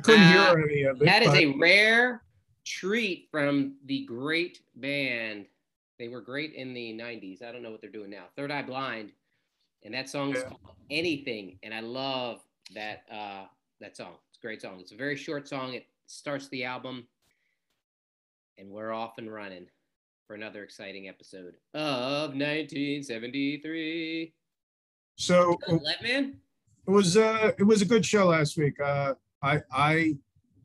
couldn't Uh, hear any of it. That is a rare treat from the great band. They were great in the 90s. I don't know what they're doing now. Third Eye Blind. And that song is Yeah. called Anything. And I love that uh, that song. It's a great song. It's a very short song. It starts the album. And we're off and running for another exciting episode of 1973. so Levman? it was uh it was a good show last week. Uh I I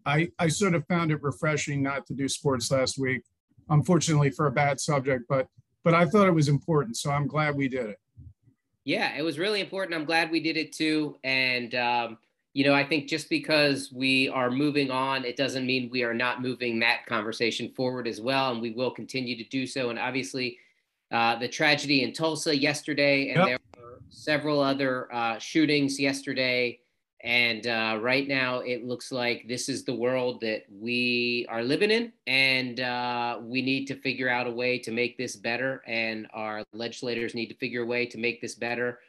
I I sort of found it refreshing not to do sports last week, unfortunately for a bad subject, but but I thought it was important, so I'm glad we did it. Yeah, it was really important. I'm glad we did it too. And, um, you know, I think just because we are moving on, it doesn't mean we are not moving that conversation forward as well. And we will continue to do so. And obviously, uh, the tragedy in Tulsa yesterday, and Yep. there were several other uh, shootings yesterday. And uh, right now, it looks like this is the world that we are living in. And uh, we need to figure out a way to make this better. And our legislators need to figure a way to make this better.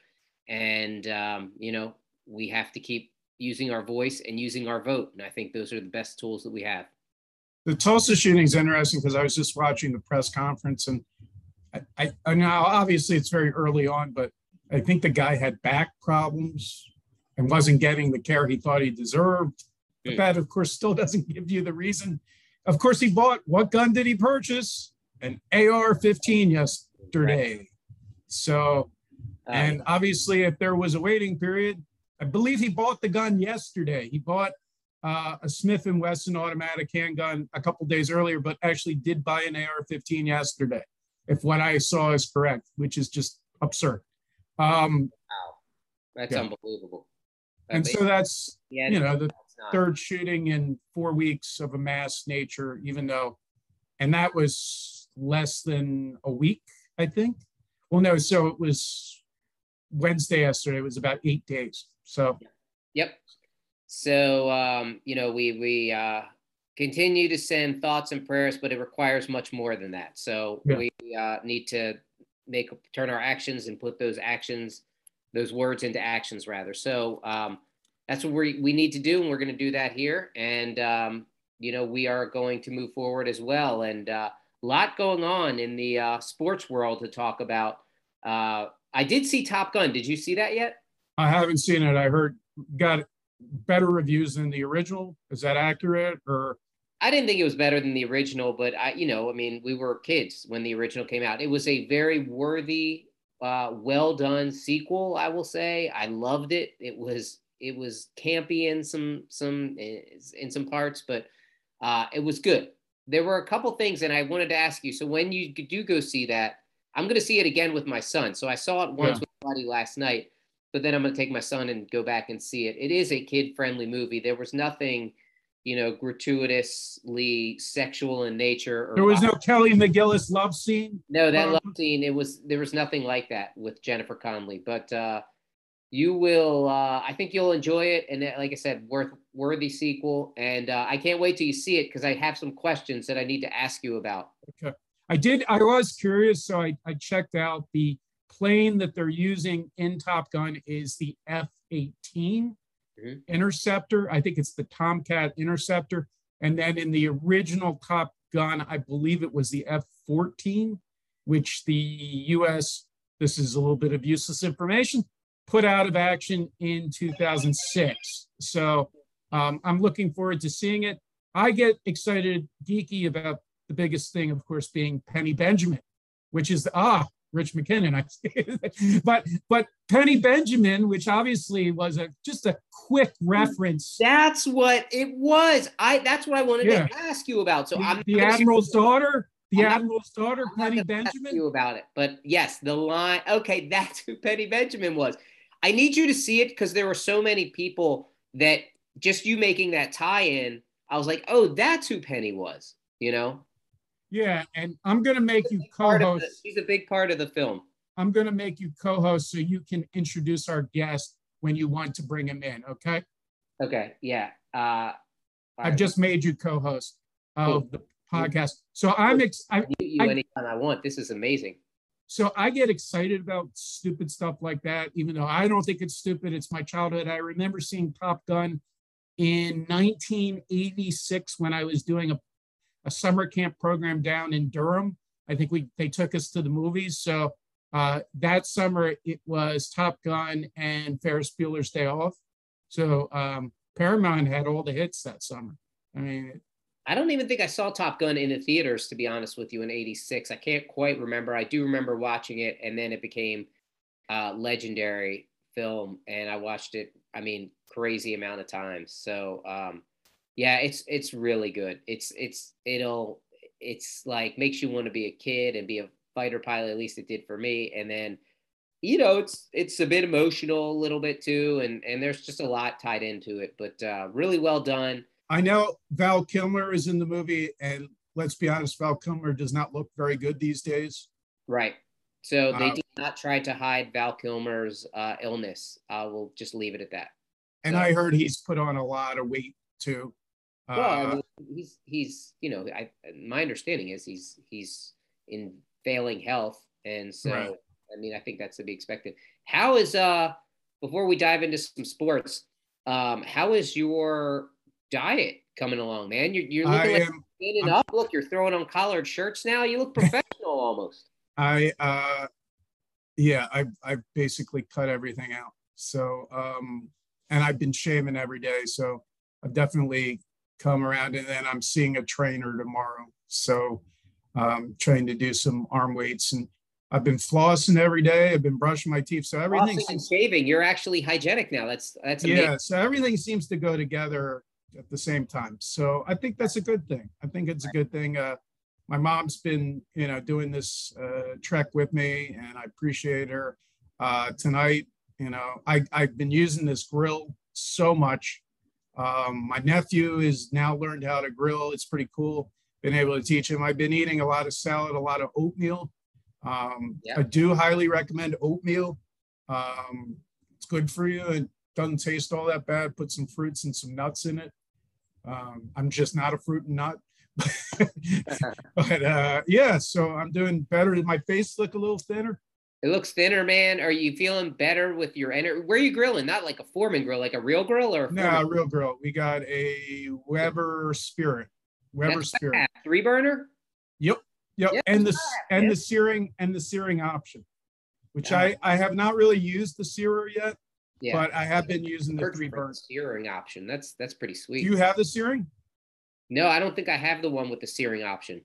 And, um, you know, we have to keep using our voice and using our vote. And I think those are the best tools that we have. The Tulsa shooting is interesting because I was just watching the press conference and I, I, now obviously it's very early on, but I think the guy had back problems and wasn't getting the care he thought he deserved. But Hmm. that, of course, still doesn't give you the reason. Of course, he bought what gun did he purchase? An AR-15 yesterday. So, Uh, and obviously, if there was a waiting period, I believe he bought the gun yesterday. He bought uh, a Smith and Wesson automatic handgun a couple days earlier, but actually did buy an AR-15 yesterday, if what I saw is correct, which is just absurd. Um, that's yeah. unbelievable. And so that's yeah, you know the third shooting in four weeks of a mass nature, even though, and that was less than a week, I think. Well, no, so it was Wednesday yesterday. It was about eight days. So Yep. So um, you know, we we uh, continue to send thoughts and prayers, but it requires much more than that. So Yeah. we uh, need to make turn our actions and put those actions, those words into actions rather. So um, that's what we we need to do, and we're going to do that here. And um, you know, we are going to move forward as well. And uh, a lot going on in the uh, sports world to talk about. Uh, I did see Top Gun. Did you see that yet? I haven't seen it. I heard got better reviews than the original. Is that accurate? Or I didn't think it was better than the original, but I, you know, I mean, we were kids when the original came out. It was a very worthy, uh, well done sequel. I will say, I loved it. It was it was campy in some some in some parts, but uh, it was good. There were a couple things, and I wanted to ask you. So when you do go see that, I'm going to see it again with my son. So I saw it once Yeah. with Buddy last night, but then I'm going to take my son and go back and see it. It is a kid friendly movie. There was nothing you know, gratuitously sexual in nature. Or there was no Kelly McGillis love scene. no that um, love scene. It was there was nothing like that with Jennifer Connelly. But uh, you will, uh, I think you'll enjoy it. And uh, like I said, worth worthy sequel. And uh, I can't wait till you see it because I have some questions that I need to ask you about. Okay, I did. I was curious, so I, I checked out the plane that they're using in Top Gun is the F-18 Mhm. Interceptor. I think it's the Tomcat Interceptor, and then in the original Top Gun, I believe it was the F-14, which the U.S. This is a little bit of useless information. Put out of action in 2006. So um, I'm looking forward to seeing it. I get excited, geeky about the biggest thing, of course, being Penny Benjamin, which is ah Rich McKinnon. But but Penny Benjamin, which obviously was a just a quick reference. That's what it was. I that's what I wanted Yeah. to ask you about. So the, I'm the not Admiral's daughter, the I'm not- Admiral's daughter, I'm Penny gonna ask Benjamin. you about it, but yes, the line. Okay, that's who Penny Benjamin was. I need you to see it because there were so many people that just you making that tie-in. I was like, oh, that's who Penny was. You know, Yeah, and I'm gonna make you part of the, co-host. she's a big part of the film. I'm gonna make you co-host so you can introduce our guest when you want to bring him in. Okay. Okay, yeah. Uh, I've just made you co-host of the podcast. So I'm ex- I, you I- anytime I want. This is amazing. so I get excited about stupid stuff like that, even though I don't think it's stupid. It's my childhood. I remember seeing Top Gun in 1986 when I was doing a, a summer camp program down in Durham. I think we they took us to the movies. So uh, that summer it was Top Gun and Ferris Bueller's Day Off. So um, Paramount had all the hits that summer. I mean, I don't even think I saw Top Gun in the theaters, to be honest with you, in '86. I can't quite remember. I do remember watching it, and then it became a legendary film, and I watched it. I mean, crazy amount of times. So, um, yeah, it's it's really good. It's it's it'll it's like makes you want to be a kid and be a fighter pilot. At least it did for me. And then, you know, it's it's a bit emotional a little bit too, and and there's just a lot tied into it. But uh, really well done. I know Val Kilmer is in the movie, and let's be honest, Val Kilmer does not look very good these days. Right. So they uh, did not try to hide Val Kilmer's uh, illness. I uh, will just leave it at that. And so, I heard he's put on a lot of weight too. Well, I uh, mean, he's he's you know, I my understanding is he's he's in failing health, and so right. I mean, I think that's to be expected. How is uh before we dive into some sports, um, how is your diet coming along, man? You're, you're looking I like am, standing up. Look, you're throwing on collared shirts now. You look professional almost. I, uh, yeah, I, I basically cut everything out. So, um, and I've been shaving every day. So I've definitely come around and then I'm seeing a trainer tomorrow. So, um, trying to do some arm weights and I've been flossing every day. I've been brushing my teeth. So everything and shaving. You're actually hygienic now. That's that's amazing. yeah. So everything seems to go together at the same time. So I think that's a good thing. I think it's a good thing. Uh, my mom's been, you know, doing this uh, trek with me, and I appreciate her. Uh, tonight, you know, I I've been using this grill so much. Um, my nephew has now learned how to grill. It's pretty cool. Been able to teach him. I've been eating a lot of salad, a lot of oatmeal. Um, I do highly recommend oatmeal. Um, it's good for you and doesn't taste all that bad. Put some fruits and some nuts in it. Um, I'm just not a fruit and nut. but uh, yeah, so I'm doing better. Did my face look a little thinner? It looks thinner, man. Are you feeling better with your energy? Where are you grilling? Not like a Foreman grill, like a real grill or? no, a real grill. We got a Weber Spirit. Weber That's Spirit. Three burner. Yep. Yep. yep. And the and the searing and the searing option, which yeah. I I have not really used the searer yet. Yeah. But I have been using the three burner searing option. That's that's pretty sweet. Do you have the searing? No, I don't think I have the one with the searing option.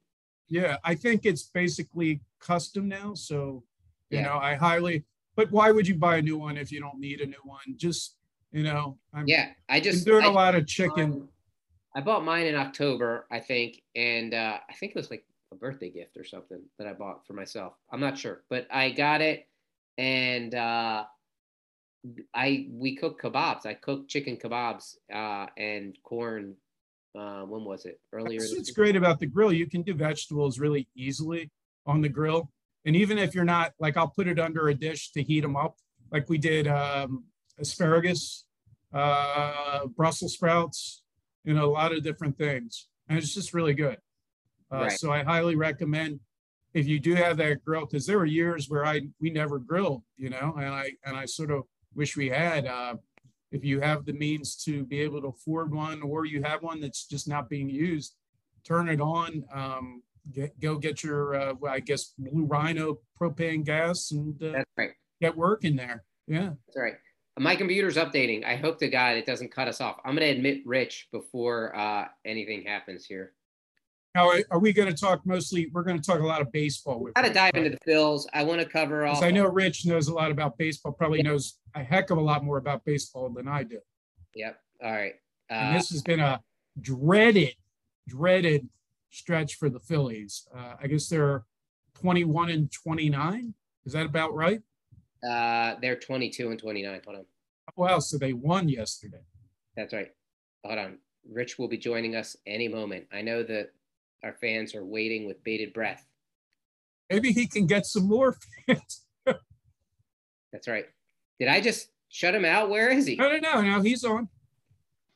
Yeah, I think it's basically custom now. So, you yeah. know, I highly. But why would you buy a new one if you don't need a new one? Just you know, I'm yeah. I just doing I, a lot of chicken. Um, I bought mine in October, I think, and uh, I think it was like a birthday gift or something that I bought for myself. I'm not sure, but I got it, and uh, I we cook kebabs. I cooked chicken kebabs uh, and corn. Uh, when was it? Earlier. That's what's great about the grill. You can do vegetables really easily on the grill, and even if you're not like, I'll put it under a dish to heat them up, like we did um, asparagus, uh, Brussels sprouts, you know, a lot of different things, and it's just really good. Uh, right. So I highly recommend if you do have that grill, because there were years where I we never grilled, you know, and I and I sort of wish we had. Uh, if you have the means to be able to afford one, or you have one that's just not being used, turn it on. Um, get, go get your, uh, I guess, Blue Rhino propane gas and uh, right. get working there. Yeah, that's right. My computer's updating. I hope to God it doesn't cut us off. I'm going to admit Rich before uh, anything happens here. Now, are we going to talk mostly? We're going to talk a lot of baseball. With got to dive into the Phils. I want to cover all. I know Rich knows a lot about baseball. Probably yeah. knows a heck of a lot more about baseball than I do. Yep. All right. Uh, and this has been a dreaded, dreaded stretch for the Phillies. Uh, I guess they're 21 and 29. Is that about right? Uh, they're 22 and 29. Hold on. Well, so they won yesterday. That's right. Hold on. Rich will be joining us any moment. I know that our fans are waiting with bated breath. Maybe he can get some more fans. That's right. Did I just shut him out? Where is he? I don't know. Now he's on.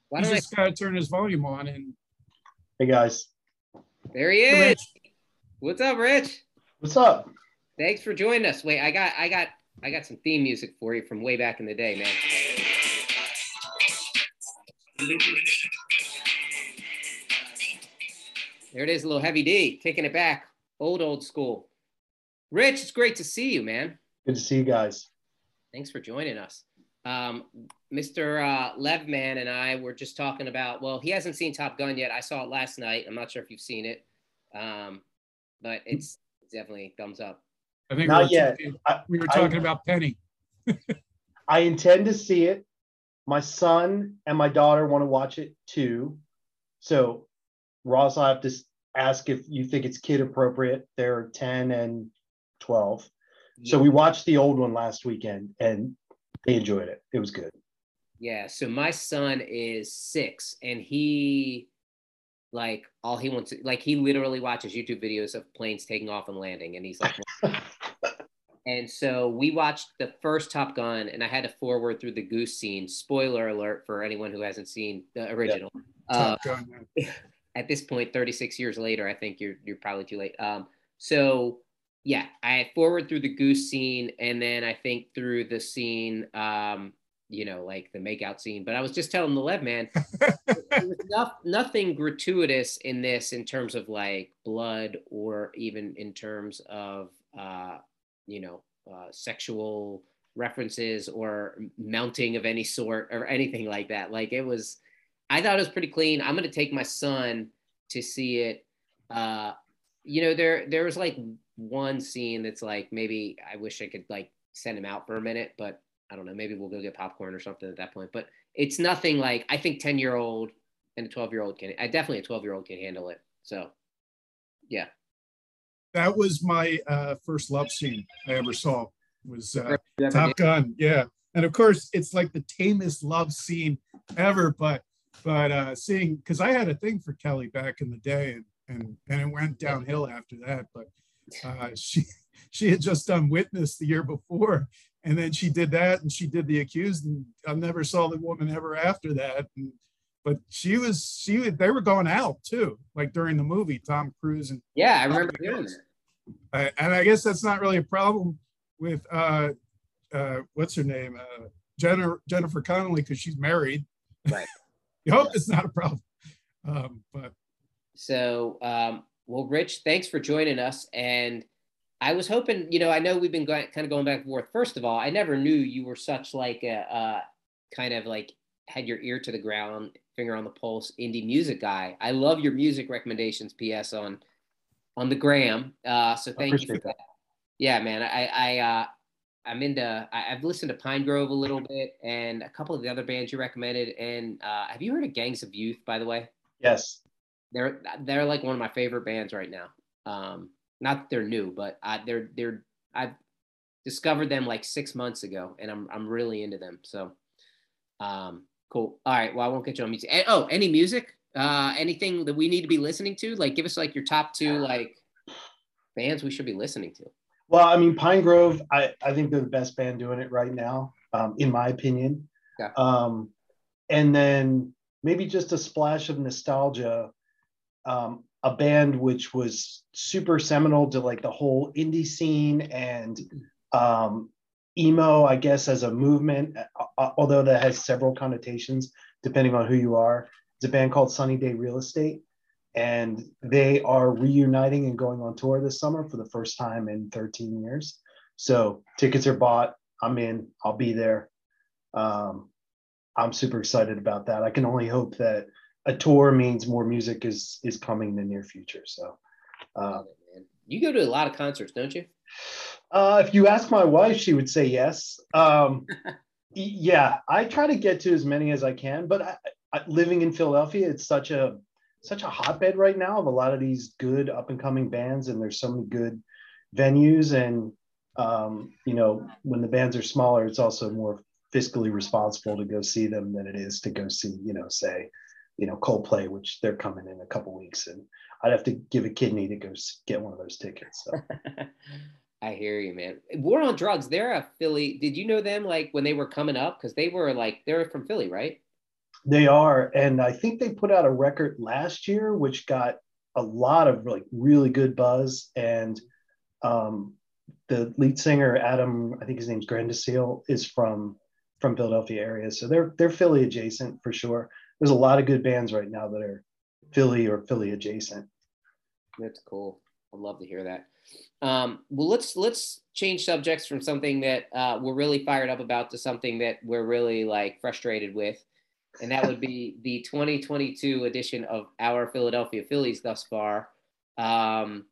Why he's just I... got to turn his volume on and. Hey guys. There he is. Rich. What's up, Rich? What's up? Thanks for joining us. Wait, I got I got I got some theme music for you from way back in the day, man. There it is, a little heavy D, taking it back, old old school. Rich, it's great to see you, man. Good to see you guys. Thanks for joining us. Um, Mr. Uh, Levman and I were just talking about. Well, he hasn't seen Top Gun yet. I saw it last night. I'm not sure if you've seen it, um, but it's definitely thumbs up. I think Not we were yet. talking- I, we were I- talking about Penny. I intend to see it. My son and my daughter want to watch it too. So, Ross, I have to ask if you think it's kid appropriate. They're 10 and 12. So, we watched the old one last weekend and they enjoyed it. It was good. Yeah. So my son is six, and he like all he wants to like he literally watches YouTube videos of planes taking off and landing, and he's like. And so we watched the first Top Gun, and I had to forward through the goose scene. Spoiler alert for anyone who hasn't seen the original. Uh, Gun, yeah. at this point, 36 years later, I think you're you're probably too late. Um, so yeah, I forward through the goose scene, and then I think through the scene, um, you know, like the makeout scene. But I was just telling the lead man, there no, nothing gratuitous in this in terms of like blood or even in terms of uh, you know uh, sexual references or mounting of any sort or anything like that. Like it was, I thought it was pretty clean. I'm gonna take my son to see it. Uh, you know, there there was like one scene that's like maybe I wish I could like send him out for a minute, but I don't know. Maybe we'll go get popcorn or something at that point. But it's nothing like I think 10 year old and a 12 year old can. I definitely a 12 year old can handle it. So yeah, That was my uh, first love scene I ever saw. Was uh, Top did- Gun, yeah. And of course, it's like the tamest love scene ever. But but uh, seeing because I had a thing for Kelly back in the day, and and and it went downhill after that. But uh, she she had just done Witness the year before, and then she did that, and she did The Accused, and I never saw the woman ever after that. And, but she was she was, they were going out too, like during the movie, Tom Cruise and yeah, I remember doing that. uh, and I guess that's not really a problem with uh, uh, what's her name, uh, Jennifer Jennifer Connelly, because she's married. Right. you hope it's not a problem. Um, but So, um, well, Rich, thanks for joining us. And I was hoping, you know, I know we've been going, kind of going back and forth. First of all, I never knew you were such like a uh, kind of like had your ear to the ground, finger on the pulse, indie music guy. I love your music recommendations. P.S. on on the gram. Uh, so thank you for appreciate that. Yeah, man. I I uh, I'm into. I, I've listened to Pinegrove a little bit and a couple of the other bands you recommended. And uh, have you heard of Gangs of Youth, by the way? Yes. They're they're like one of my favorite bands right now. Um, not that they're new, but I, they're they're I've discovered them like six months ago, and I'm I'm really into them. So, um, cool. All right. Well, I won't get you on music. And, oh, any music? Uh, anything that we need to be listening to? Like, give us like your top two like bands we should be listening to. Well, I mean, Pinegrove, I, I think they're the best band doing it right now, um, in my opinion. Yeah. Um, and then maybe just a splash of nostalgia. Um, a band which was super seminal to like the whole indie scene and um, emo, I guess, as a movement, uh, although that has several connotations depending on who you are. It's a band called Sunny Day Real Estate and they are reuniting and going on tour this summer for the first time in 13 years. So tickets are bought. I'm in. I'll be there. Um, I'm super excited about that. I can only hope that a tour means more music is is coming in the near future. So, man. You go to a lot of concerts, don't you? uh, if you ask my wife, she would say yes. Um, yeah, I try to get to as many as I can, but I, I, living in Philadelphia, it's such a such a hotbed right now of a lot of these good up and coming bands, and there's so many good venues. And um, you know, when the bands are smaller, it's also more fiscally responsible to go see them than it is to go see, you know, say, you know, Coldplay, which they're coming in a couple weeks, and I'd have to give a kidney to go get one of those tickets. So. I hear you, man. War on Drugs, they're a Philly. Did you know them like when they were coming up? Because they were like, they're from Philly, right? They are, and I think they put out a record last year, which got a lot of like really good buzz, and um, the lead singer Adam, I think his name's Granduciel, is from from Philadelphia area, so they're they're Philly adjacent for sure. There's a lot of good bands right now that are Philly or Philly adjacent. That's cool. I'd love to hear that. Um, well, let's let's change subjects from something that uh, we're really fired up about to something that we're really like frustrated with, and that would be the 2022 edition of our Philadelphia Phillies thus far. Um,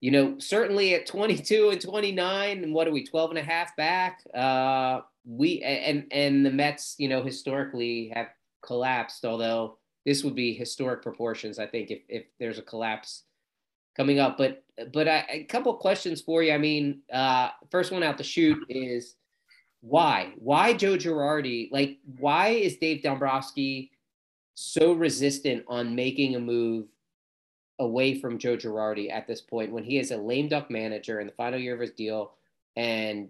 you know, certainly at 22 and 29, and what are we, 12 and a half back? Uh, we and and the Mets, you know, historically have collapsed. Although this would be historic proportions, I think, if if there's a collapse coming up. But but I, a couple questions for you. I mean, uh, first one out the shoot is why? Why Joe Girardi? Like, why is Dave Dombrowski so resistant on making a move away from Joe Girardi at this point when he is a lame duck manager in the final year of his deal? And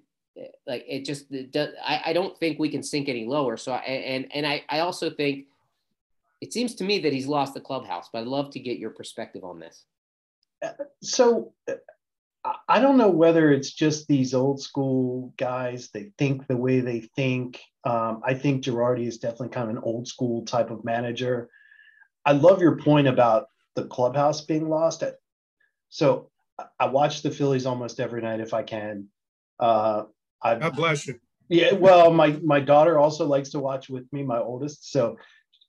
like, it just, it does, I, I don't think we can sink any lower. So, I, and, and I, I also think it seems to me that he's lost the clubhouse, but I'd love to get your perspective on this so I don't know whether it's just these old school guys. They think the way they think. Um, I think Girardi is definitely kind of an old school type of manager. I love your point about the clubhouse being lost. So I watch the Phillies almost every night if I can. Uh, I God bless you. Yeah, well, my my daughter also likes to watch with me, my oldest. So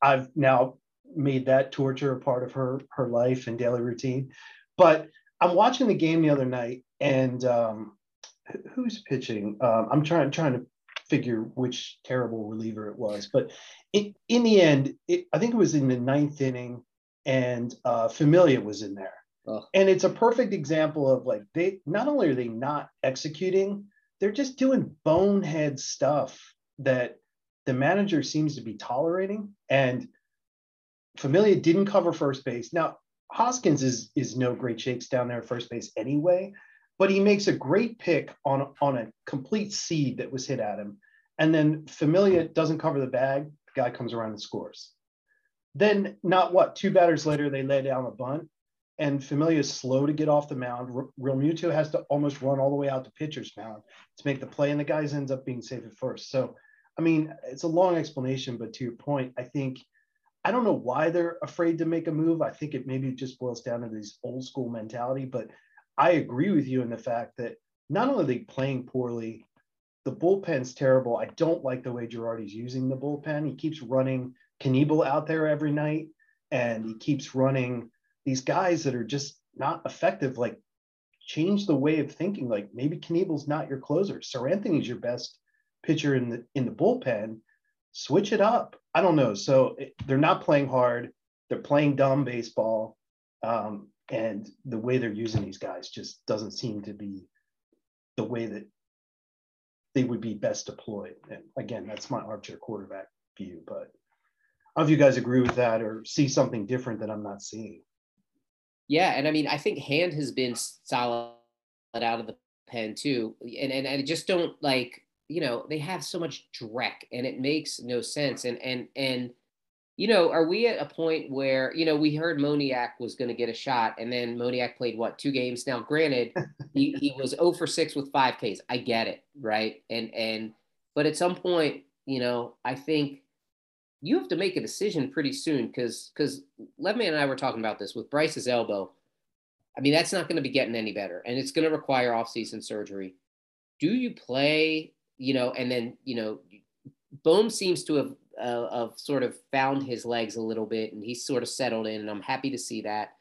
I've now made that torture a part of her her life and daily routine. But I'm watching the game the other night, and um, who's pitching? Um, I'm trying trying to figure which terrible reliever it was, but in, in the end, it, I think it was in the ninth inning, and uh, Familia was in there, oh. and it's a perfect example of like they not only are they not executing, they're just doing bonehead stuff that the manager seems to be tolerating, and Familia didn't cover first base. Now Hoskins is is no great shakes down there at first base anyway, but he makes a great pick on on a complete seed that was hit at him, and then Familia doesn't cover the bag. The guy comes around and scores. Then not what two batters later they lay down a bunt, and Familia is slow to get off the mound. Realmuto has to almost run all the way out to pitcher's mound to make the play, and the guys ends up being safe at first. So, I mean, it's a long explanation, but to your point, I think I don't know why they're afraid to make a move. I think it maybe just boils down to this old school mentality. But I agree with you in the fact that not only are they playing poorly, the bullpen's terrible. I don't like the way Girardi's using the bullpen. He keeps running Knebel out there every night, and he keeps running these guys that are just not effective. Like, change the way of thinking. Like, maybe Knebel's not your closer. Seranthony's your best pitcher in the in the bullpen. Switch it up. I don't know. So it, they're not playing hard. They're playing dumb baseball. Um, and the way they're using these guys just doesn't seem to be the way that they would be best deployed. And again, that's my armchair quarterback view, but I don't know if you guys agree with that or see something different that I'm not seeing. Yeah, and I mean, I think Hand has been solid out of the pen too, and and, I just don't like you know they have so much dreck and it makes no sense and and and you know are we at a point where you know we heard moniak was going to get a shot and then moniak played what two games? Now granted he, he was 0 for 6 with 5 ks. I get it right? And and but at some point you know i think you have to make a decision pretty soon because because Levman and I were talking about this with Bryce's elbow. I mean, that's not going to be getting any better, and it's going to require off-season surgery. Do you play you know, and then, you know, Bohm seems to have, uh, have sort of found his legs a little bit and he's sort of settled in, and I'm happy to see that.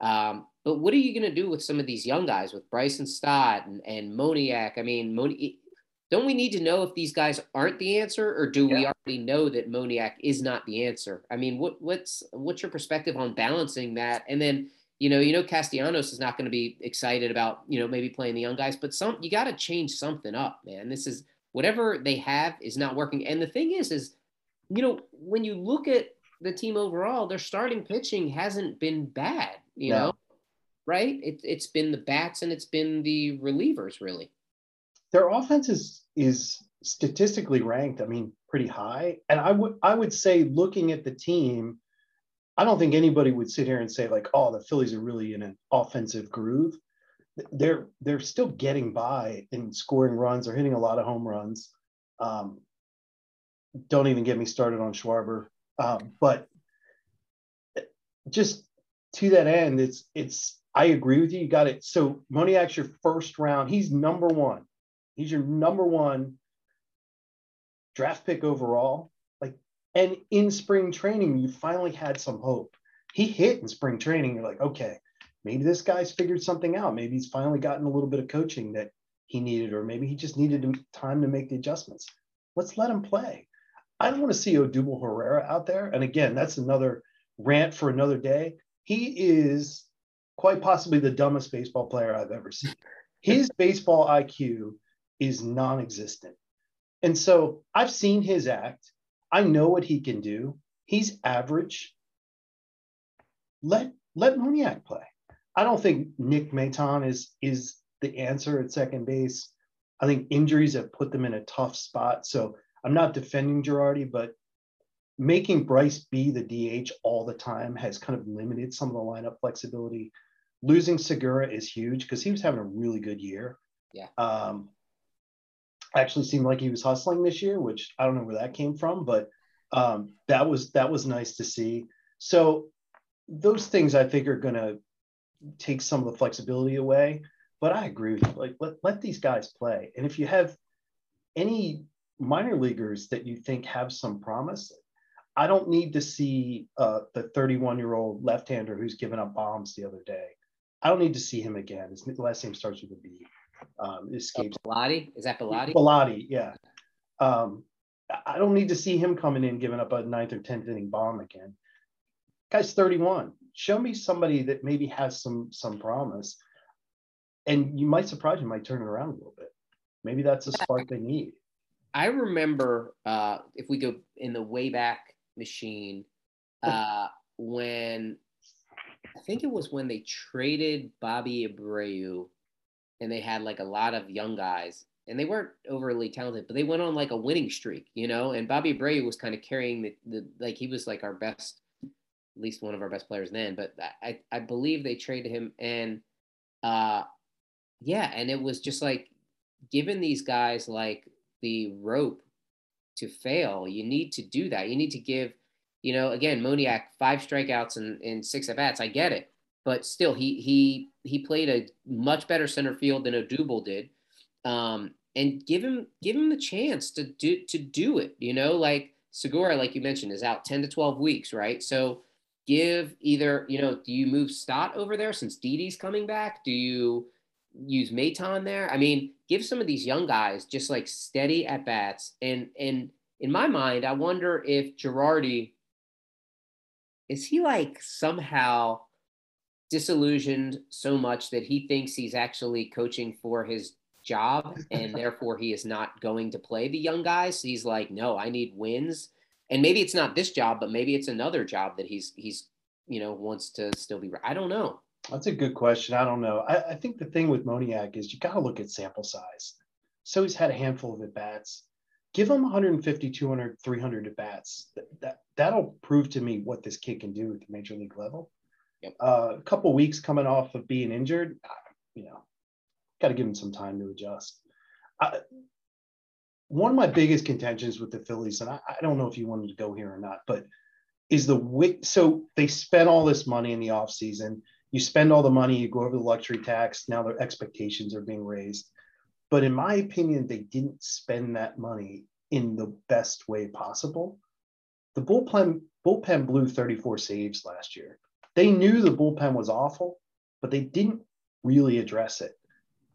Um, but what are you going to do with some of these young guys with Bryson Stott and, and Moniak? I mean, Moni, don't we need to know if these guys aren't the answer, or do yeah. we already know that Moniak is not the answer? I mean, what what's what's your perspective on balancing that? And then you know, you know, Castellanos is not going to be excited about you know maybe playing the young guys, but some you got to change something up, man. This is whatever they have is not working. And the thing is, is you know, when you look at the team overall, their starting pitching hasn't been bad. You no. know, right? It, it's been the bats and it's been the relievers, really. Their offense is is statistically ranked. I mean, pretty high. And I would I would say, looking at the team, I don't think anybody would sit here and say like, oh, the Phillies are really in an offensive groove. they're they're still getting by and scoring runs. They're hitting a lot of home runs. Um, don't even get me started on Schwarber. Um, but just to that end, it's it's I agree with you. You got it. So Moniak's your first round. He's number one. He's your number one draft pick overall. Like, and in spring training, you finally had some hope. He hit in spring training. You're like, okay, maybe this guy's figured something out. Maybe he's finally gotten a little bit of coaching that he needed, or maybe he just needed time to make the adjustments. Let's let him play. I don't want to see Odubel Herrera out there. And again, that's another rant for another day. He is quite possibly the dumbest baseball player I've ever seen. His baseball IQ is non existent. And so I've seen his act. I know what he can do. He's average. Let let Moniak play. I don't think Nick Maton is is the answer at second base. I think injuries have put them in a tough spot. So I'm not defending Girardi, but making Bryce be the DH all the time has kind of limited some of the lineup flexibility. Losing Segura is huge because he was having a really good year. Yeah. Um, actually seemed like he was hustling this year, which I don't know where that came from, but um, that was that was nice to see. So those things I think are going to take some of the flexibility away. But I agree with you. Like let, let these guys play. And if you have any minor leaguers that you think have some promise, I don't need to see uh, the 31 year old left hander who's given up bombs the other day. I don't need to see him again. His last name starts with a B. Um, escapes. Oh, Bellatti? Is that Bellatti? Bellatti, yeah. Um, I don't need to see him coming in giving up a ninth or tenth inning bomb again. Guy's 31. Show me somebody that maybe has some some promise, and you might surprise you might turn it around a little bit. Maybe that's a spark they need. I remember uh, if we go in the way back machine uh, when I think it was when they traded Bobby Abreu and they had like a lot of young guys and they weren't overly talented, but they went on like a winning streak, you know. And Bobby Abreu was kind of carrying the, the like he was like our best, at least one of our best players then. But I I believe they traded him and uh yeah, and it was just like giving these guys like the rope to fail. You need to do that. You need to give, you know, again, Moniak five strikeouts and, and six at bats. I get it, but still, he he he played a much better center field than Odubel did, um, and give him give him the chance to do to do it. You know, like Segura, like you mentioned, is out ten to twelve weeks, right? So give either you know, do you move Stott over there since Didi's coming back? Do you use Maton there? I mean, give some of these young guys just like steady at bats. And and in my mind, I wonder if Girardi is he like somehow disillusioned so much that he thinks he's actually coaching for his job and therefore he is not going to play the young guys. He's like, no, I need wins. And maybe it's not this job, but maybe it's another job that he's he's you know wants to still be. I don't know. That's a good question. I don't know. I, I think the thing with Moniak is you got to look at sample size. So he's had a handful of at bats. Give him 150, 200, 300 at bats. That, that, that'll prove to me what this kid can do at the major league level. Yep. Uh, a couple weeks coming off of being injured, you know, got to give him some time to adjust. One of my biggest contentions with the Phillies, and I, I, don't know if you wanted to go here or not, but is the so they spent all this money in the offseason you spend all the money, you go over the luxury tax. Now their expectations are being raised. But in my opinion, they didn't spend that money in the best way possible. The bullpen bullpen blew 34 saves last year. They knew the bullpen was awful, but they didn't really address it.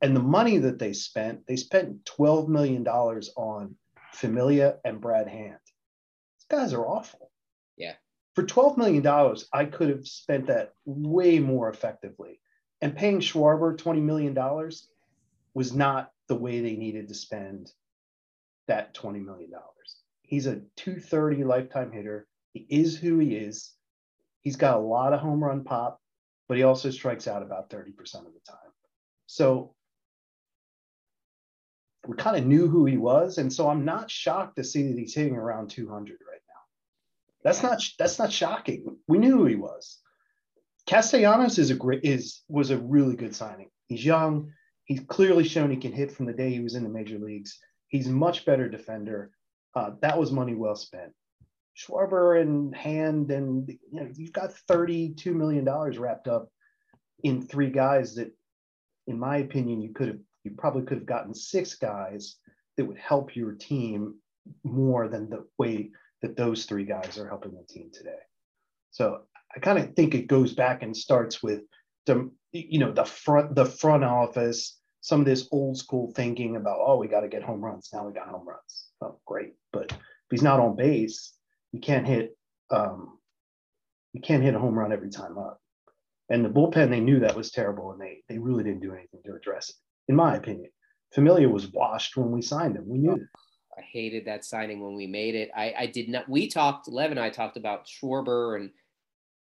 And the money that they spent, they spent $12 million on Familia and Brad Hand. These guys are awful. Yeah for $12 million, I could have spent that way more effectively. And paying Schwarber $20 million was not the way they needed to spend that $20 million. He's a 230 lifetime hitter. He is who he is. He's got a lot of home run pop, but he also strikes out about 30% of the time. So we kind of knew who he was. And so I'm not shocked to see that he's hitting around 200 right now. that's not that's not shocking. We knew who he was. Castellanos is a great is was a really good signing. He's young. He's clearly shown he can hit from the day he was in the major leagues. He's a much better defender. Uh, that was money well spent. Schwarber and Hand, and you know, you've got $32 million wrapped up in three guys that, in my opinion, you could have, you probably could have gotten six guys that would help your team more than the way that those three guys are helping the team today. So I kind of think it goes back and starts with the, you know, the front, the front office, some of this old school thinking about, oh, we got to get home runs. Now we got home runs. Oh, great. But if he's not on base, you can't hit, um, you can't hit a home run every time up. And the bullpen, they knew that was terrible, and they they really didn't do anything to address it, in my opinion. Familia was washed when we signed him. We knew it. I hated that signing when we made it. I, I did not. We talked. Lev and I talked about Schwarber, and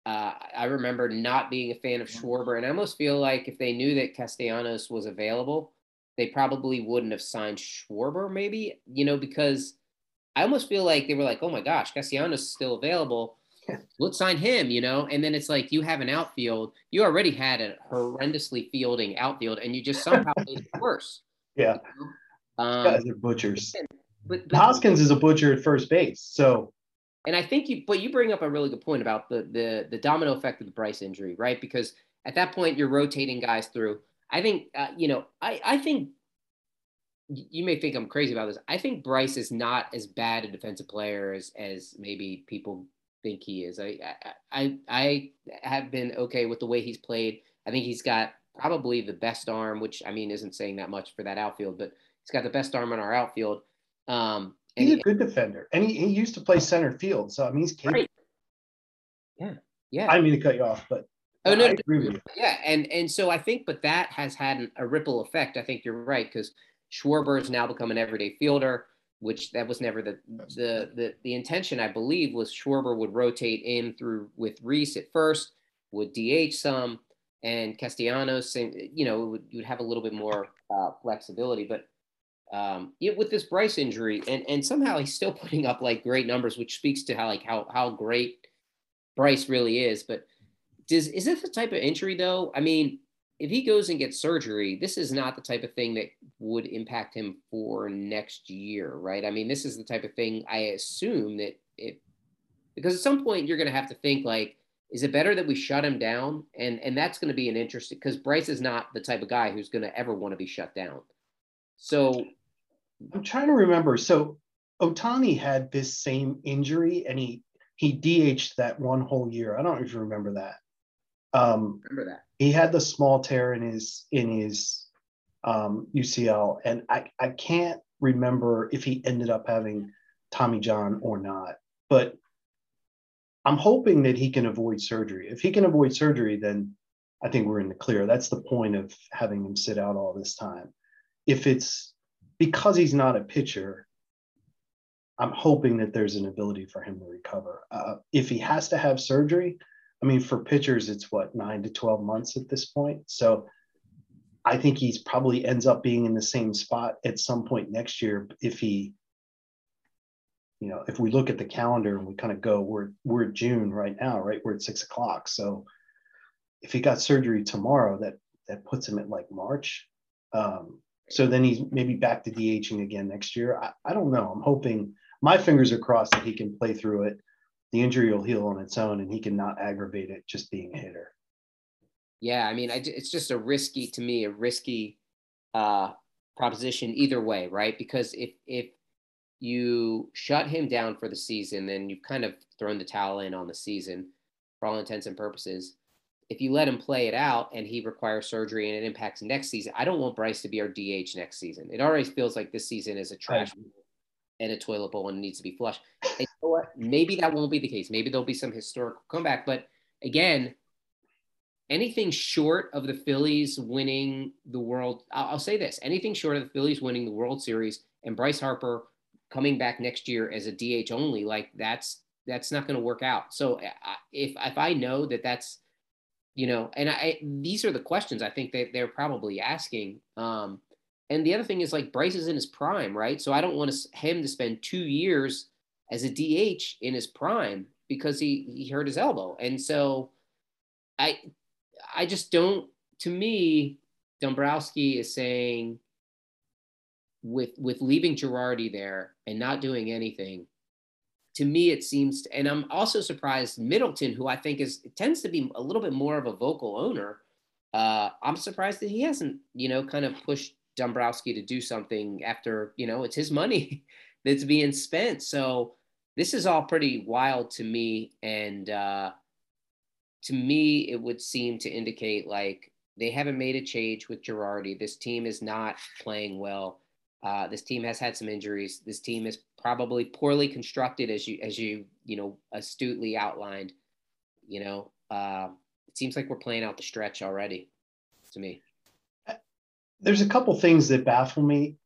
uh, I remember not being a fan of Schwarber, and I almost feel like if they knew that Castellanos was available, they probably wouldn't have signed Schwarber. Maybe you know because I almost feel like they were like, oh my gosh, Castellanos is still available. Let's sign him, you know. And then it's like you have an outfield. You already had a horrendously fielding outfield, and you just somehow made it worse. Yeah. You know? um, guys are butchers. But, but, Hoskins is a butcher at first base. So and I think you but you bring up a really good point about the the the domino effect of the Bryce injury, right? Because at that point you're rotating guys through. I think uh, you know, I I think you may think I'm crazy about this. I think Bryce is not as bad a defensive player as as maybe people think he is. I I I have been okay with the way he's played. I think he's got probably the best arm, which I mean isn't saying that much for that outfield, but he's got the best arm in our outfield. Um, he's he, a good defender, and he, he used to play center field, so I mean he's capable. Right. Yeah, yeah. I mean to cut you off, but oh no, no yeah, and and so I think, but that has had an, a ripple effect. I think you're right because Schwarber has now become an everyday fielder, which that was never the the the the intention. I believe was Schwarber would rotate in through with Rhys at first, would DH some, and Castellanos, you know, would, you would have a little bit more uh, flexibility, but um, yeah, with this Bryce injury, and and somehow he's still putting up like great numbers, which speaks to how like how how great Bryce really is. But does is this the type of injury though? I mean, if he goes and gets surgery, this is not the type of thing that would impact him for next year, right? I mean, this is the type of thing I assume that it because at some point you're going to have to think like is it better that we shut him down and and that's going to be an interesting because bryce is not the type of guy who's going to ever want to be shut down so I'm trying to remember. So Ohtani had this same injury and he he DH'd that one whole year. I don't know if you remember that. Um, remember that he had the small tear in his in his um, UCL, and I I can't remember if he ended up having Tommy John or not. But I'm hoping that he can avoid surgery. If he can avoid surgery, then I think we're in the clear. That's the point of having him sit out all this time. If it's because he's not a pitcher, I'm hoping that there's an ability for him to recover. Uh, if he has to have surgery, I mean, for pitchers, it's what nine to 12 months at this point. So I think he's probably ends up being in the same spot at some point next year if he, you know, if we look at the calendar and we kind of go, we're we're June right now, right? We're at six o'clock. So if he got surgery tomorrow, that that puts him at like March. Um, so then he's maybe back to DHing again next year. I, I don't know. I'm hoping my fingers are crossed that he can play through it. The injury will heal on its own and he can not aggravate it just being a hitter. Yeah, I mean, I, it's just a risky to me, a risky uh, proposition either way, right? Because if if you shut him down for the season, then you've kind of thrown the towel in on the season for all intents and purposes if you let him play it out and he requires surgery and it impacts next season, I don't want Bryce to be our DH next season. It already feels like this season is a trash right. and a toilet bowl and needs to be flushed. Maybe that won't be the case. Maybe there'll be some historical comeback. But again, anything short of the Phillies winning the World, I'll, I'll say this: anything short of the Phillies winning the World Series and Bryce Harper coming back next year as a DH only, like that's that's not going to work out. So if if I know that that's you know and i these are the questions i think that they're probably asking um and the other thing is like bryce is in his prime right so i don't want to, him to spend two years as a dh in his prime because he he hurt his elbow and so i i just don't to me Dombrowski is saying with with leaving Girardi there and not doing anything, to me it seems and I'm also surprised Middleton, who I think is tends to be a little bit more of a vocal owner. Uh, I'm surprised that he hasn't, you know, kind of pushed Dombrowski to do something after, you know, it's his money that's being spent. So this is all pretty wild to me. And uh, to me, it would seem to indicate like they haven't made a change with Girardi. This team is not playing well. Uh, this team has had some injuries. This team is probably poorly constructed, as you as you you know astutely outlined. You know, uh, it seems like we're playing out the stretch already. To me, there's a couple things that baffle me,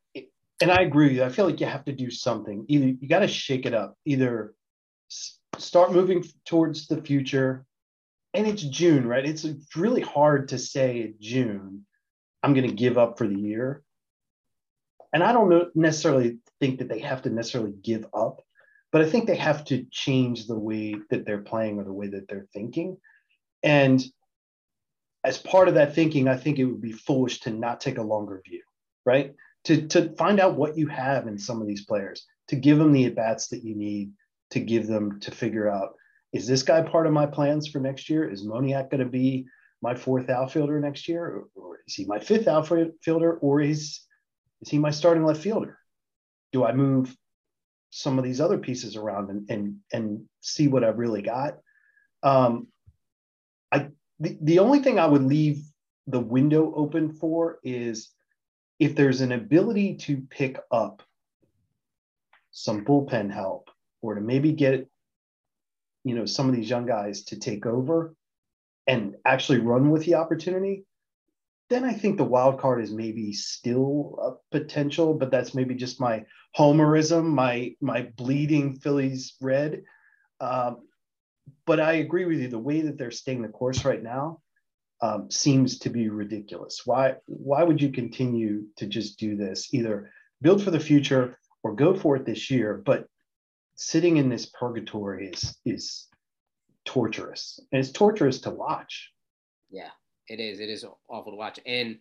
and I agree with you. I feel like you have to do something. Either you got to shake it up. Either start moving towards the future and it's June, right? It's really hard to say June, I'm going to give up for the year. And I don't know, necessarily think that they have to necessarily give up, but I think they have to change the way that they're playing or the way that they're thinking. And as part of that thinking, I think it would be foolish to not take a longer view, right? To, to find out what you have in some of these players, to give them the at bats that you need, to give them to figure out is this guy part of my plans for next year? Is Moniak going to be my fourth outfielder next year, or, or is he my fifth outfielder, or is is he my starting left fielder? Do I move some of these other pieces around and and and see what I've really got? Um, I the, the only thing I would leave the window open for is if there's an ability to pick up some bullpen help or to maybe get you know some of these young guys to take over and actually run with the opportunity then i think the wild card is maybe still a potential but that's maybe just my homerism my my bleeding phillies red. Um, but i agree with you the way that they're staying the course right now um, seems to be ridiculous. Why why would you continue to just do this? Either build for the future or go for it this year but sitting in this purgatory is is torturous. And it's torturous to watch. Yeah it is. It is awful to watch. And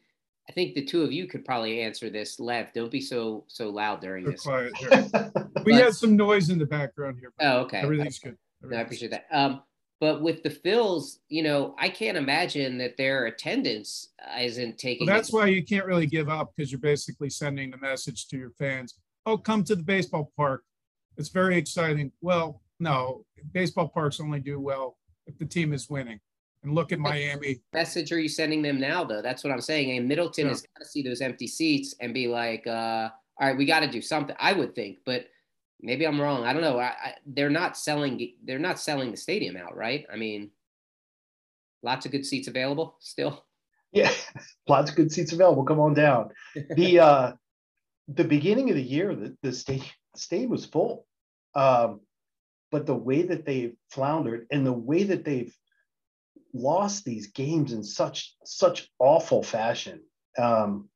i think the two of you could probably answer this. Lev don't be so so loud during this. quiet. We but, had some noise in the background here oh okay. everything's good. Everything's no, i appreciate that. Um but with the Phils, you know, I can't imagine that their attendance isn't taking. Well, that's why you can't really give up because you're basically sending the message to your fans: "Oh, come to the baseball park. It's very exciting. Well, no, baseball parks only do well if the team is winning. And look at Miami. Message are you sending them now, though? That's what I'm saying. And Middleton yeah. has got to see those empty seats and be like, uh, all right, we got to do something. I would think, but maybe I'm wrong. I don't know. I, I, they're not selling. They're not selling the stadium out, right? I mean, lots of good seats available still. Yeah, lots of good seats available. Come on down. The uh, the beginning of the year, the, the stadium stadium was full. Um, but the way that they've floundered and the way that they've lost these games in such such awful fashion, um,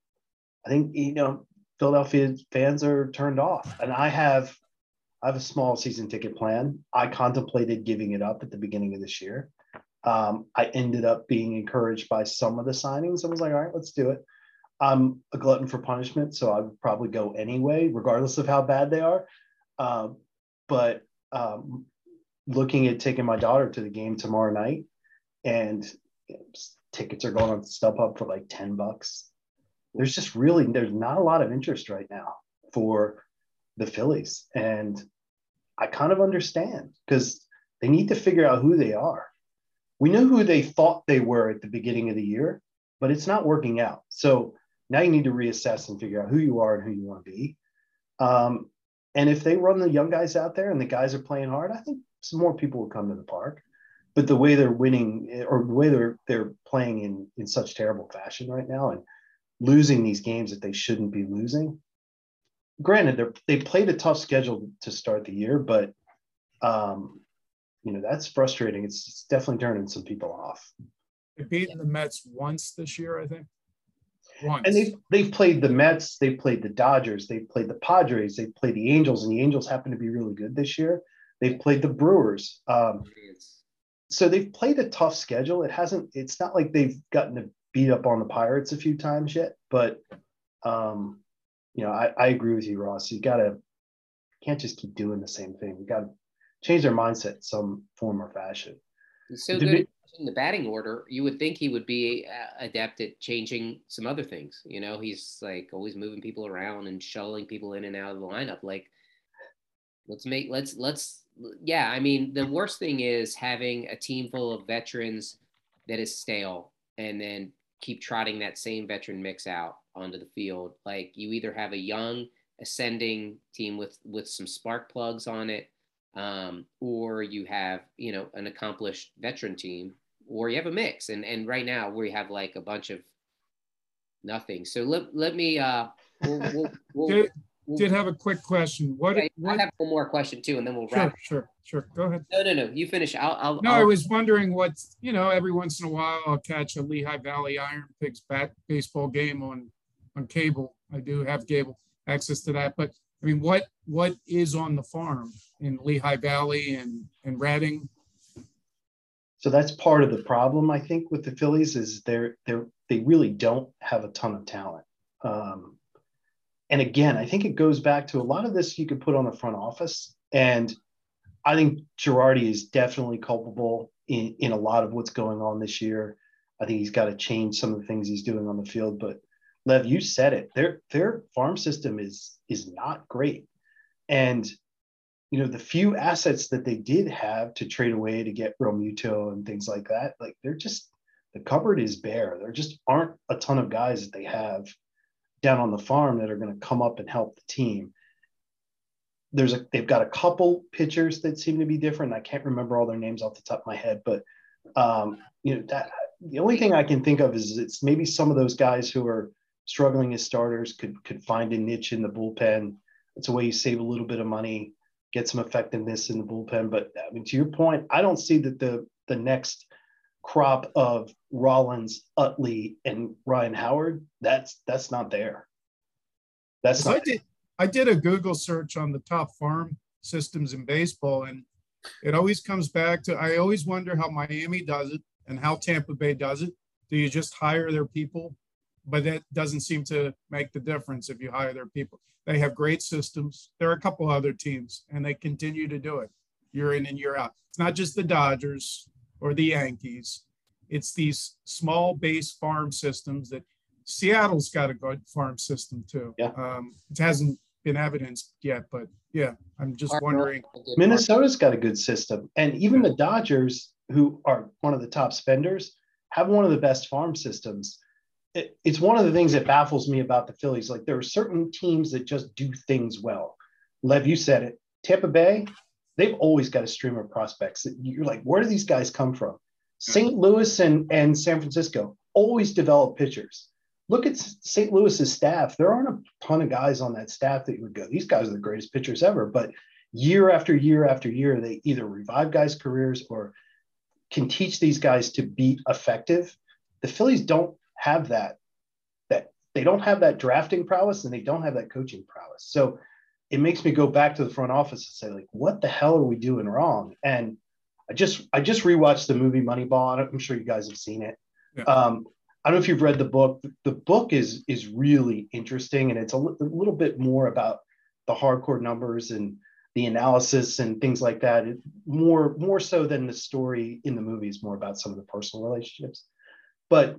I think you know Philadelphia fans are turned off. And I have I have a small season ticket plan. I contemplated giving it up at the beginning of this year. Um, I ended up being encouraged by some of the signings. I was like, all right, let's do it. I'm a glutton for punishment, so I would probably go anyway, regardless of how bad they are. Uh, but um, looking at taking my daughter to the game tomorrow night, and you know, tickets are going on StubHub for like ten bucks. There's just really there's not a lot of interest right now for the Phillies, and I kind of understand because they need to figure out who they are. We know who they thought they were at the beginning of the year, but it's not working out. So now you need to reassess and figure out who you are and who you want to be. Um, and if they run the young guys out there and the guys are playing hard, I think some more people will come to the park. But the way they're winning or the way they're they're playing in in such terrible fashion right now and losing these games that they shouldn't be losing. Granted, they they played a tough schedule to start the year, but um, you know that's frustrating. It's, it's definitely turning some people off. They've beaten the Mets once this year, I think. Once. And they've they've played the Mets, they've played the Dodgers, they've played the Padres, they've played the Angels, and the Angels happen to be really good this year. They've played the Brewers. Um, so they've played a tough schedule. It hasn't. It's not like they've gotten to beat up on the Pirates a few times yet, but um, you know, I, I agree with you, Ross. You gotta can't just keep doing the same thing. We gotta change their mindset some form or fashion. He's so good in the batting order. You would think he would be uh, adept at changing some other things. You know, he's like always moving people around and shuttling people in and out of the lineup. Like, let's make let's let's yeah. I mean, the worst thing is having a team full of veterans that is stale, and then keep trotting that same veteran mix out onto the field. Like, you either have a young ascending team with with some spark plugs on it um, or you have you know an accomplished veteran team, or you have a mix. And and right now we have like a bunch of nothing. So let let me. Uh, we'll, we'll, we'll, did, did have a quick question. What, okay, what? I have one more question too, and then we'll wrap. Sure, sure, sure. Go ahead. No, no, no. You finish. I'll. I'll no, I'll, i was wondering what you know. Every once in a while, I'll catch a Lehigh Valley Iron Pigs bat baseball game on on cable. I do have cable access to that, but I mean, what what is on the farm in Lehigh Valley and and Reading? So that's part of the problem, I think, with the Phillies is they're they're they really don't have a ton of talent. Um, and again, I think it goes back to a lot of this you could put on the front office, and I think Girardi is definitely culpable in in a lot of what's going on this year. I think he's got to change some of the things he's doing on the field, but Lev, you said it. Their their farm system is is not great, and you know the few assets that they did have to trade away to get Realmuto and things like that, like they're just the cupboard is bare. There just aren't a ton of guys that they have down on the farm that are going to come up and help the team. There's a they've got a couple pitchers that seem to be different. I can't remember all their names off the top of my head, but um, you know that the only thing I can think of is it's maybe some of those guys who are struggling as starters could could find a niche in the bullpen. It's a way you save a little bit of money, get some effectiveness in the bullpen. But I mean, to your point, I don't see that the the next crop of Rollins, Utley, and Ryan Howard that's that's not there. That's not. I did I did a Google search on the top farm systems in baseball, and it always comes back to I always wonder how Miami does it and how Tampa Bay does it. Do you just hire their people but that doesn't seem to make the difference if you hire their people. They have great systems. There are a couple other teams, and they continue to do it year in and year out. It's not just the Dodgers or the Yankees. It's these small base farm systems that Seattle's got a good farm system too. Yeah. Um, it hasn't been evidenced yet, but yeah, I'm just wondering. Minnesota's got a good system, and even the Dodgers, who are one of the top spenders, have one of the best farm systems it, it's one of the things that baffles me about the Phillies. Like there are certain teams that just do things well. Lev, you said it. Tampa Bay, they've always got a stream of prospects. You're like, where do these guys come from? St. Louis and, and San Francisco always develop pitchers. Look at St. Louis's staff. There aren't a ton of guys on that staff that you would go, these guys are the greatest pitchers ever. But year after year after year, they either revive guys' careers or can teach these guys to be effective. The Phillies don't have that that they don't have that drafting prowess and they don't have that coaching prowess. So it makes me go back to the front office and say like, what the hell are we doing wrong? And I just I just rewatched the movie Moneyball. I'm sure you guys have seen it. Yeah. Um, I don't know if you've read the book. The book is is really interesting, and it's a, l- a little bit more about the hardcore numbers and the analysis and things like that. It, more more so than the story in the movie is more about some of the personal relationships. But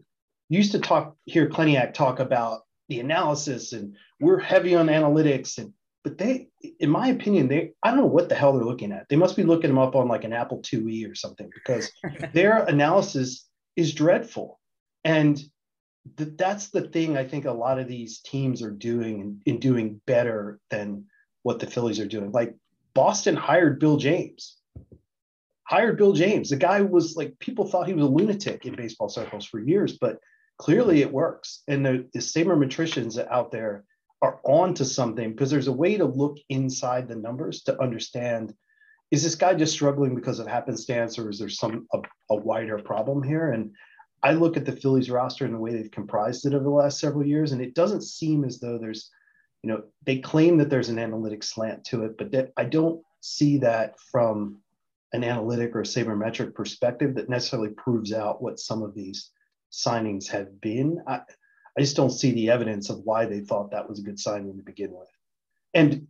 used to talk hear Klentak talk about the analysis and we're heavy on analytics and but they in my opinion they i don't know what the hell they're looking at. They must be looking them up on like an apple iie or something because their analysis is dreadful. And th- that's the thing i think a lot of these teams are doing in, in doing better than what the phillies are doing. Like boston hired bill james. Hired bill james. The guy was like people thought he was a lunatic in baseball circles for years but clearly it works. And the, the sabermetricians out there are on to something because there's a way to look inside the numbers to understand is this guy just struggling because of happenstance or is there some a, a wider problem here? And I look at the Phillies roster and the way they've comprised it over the last several years, and it doesn't seem as though there's, you know, they claim that there's an analytic slant to it, but that I don't see that from an analytic or sabermetric perspective that necessarily proves out what some of these signings have been. I, I just don't see the evidence of why they thought that was a good signing to begin with. And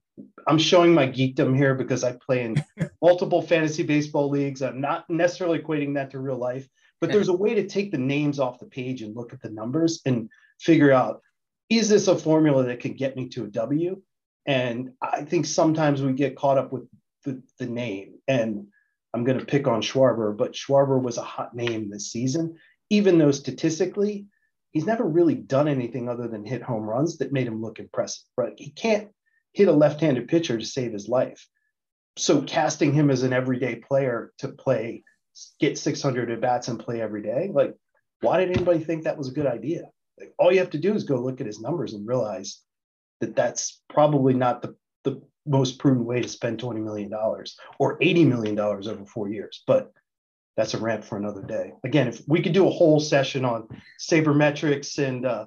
I'm showing my geekdom here because I play in multiple fantasy baseball leagues. I'm not necessarily equating that to real life, but there's a way to take the names off the page and look at the numbers and figure out is this a formula that can get me to a W? And I think sometimes we get caught up with the, the name. And I'm going to pick on Schwarber, but Schwarber was a hot name this season, even though statistically, he's never really done anything other than hit home runs that made him look impressive. Right? He can't hit a left-handed pitcher to save his life. So casting him as an everyday player to play, get 600 at bats and play every day, like why did anybody think that was a good idea? Like, all you have to do is go look at his numbers and realize that that's probably not the, the most prudent way to spend $20 million or $80 million over four years. But that's a rant for another day. Again, if we could do a whole session on sabermetrics and uh,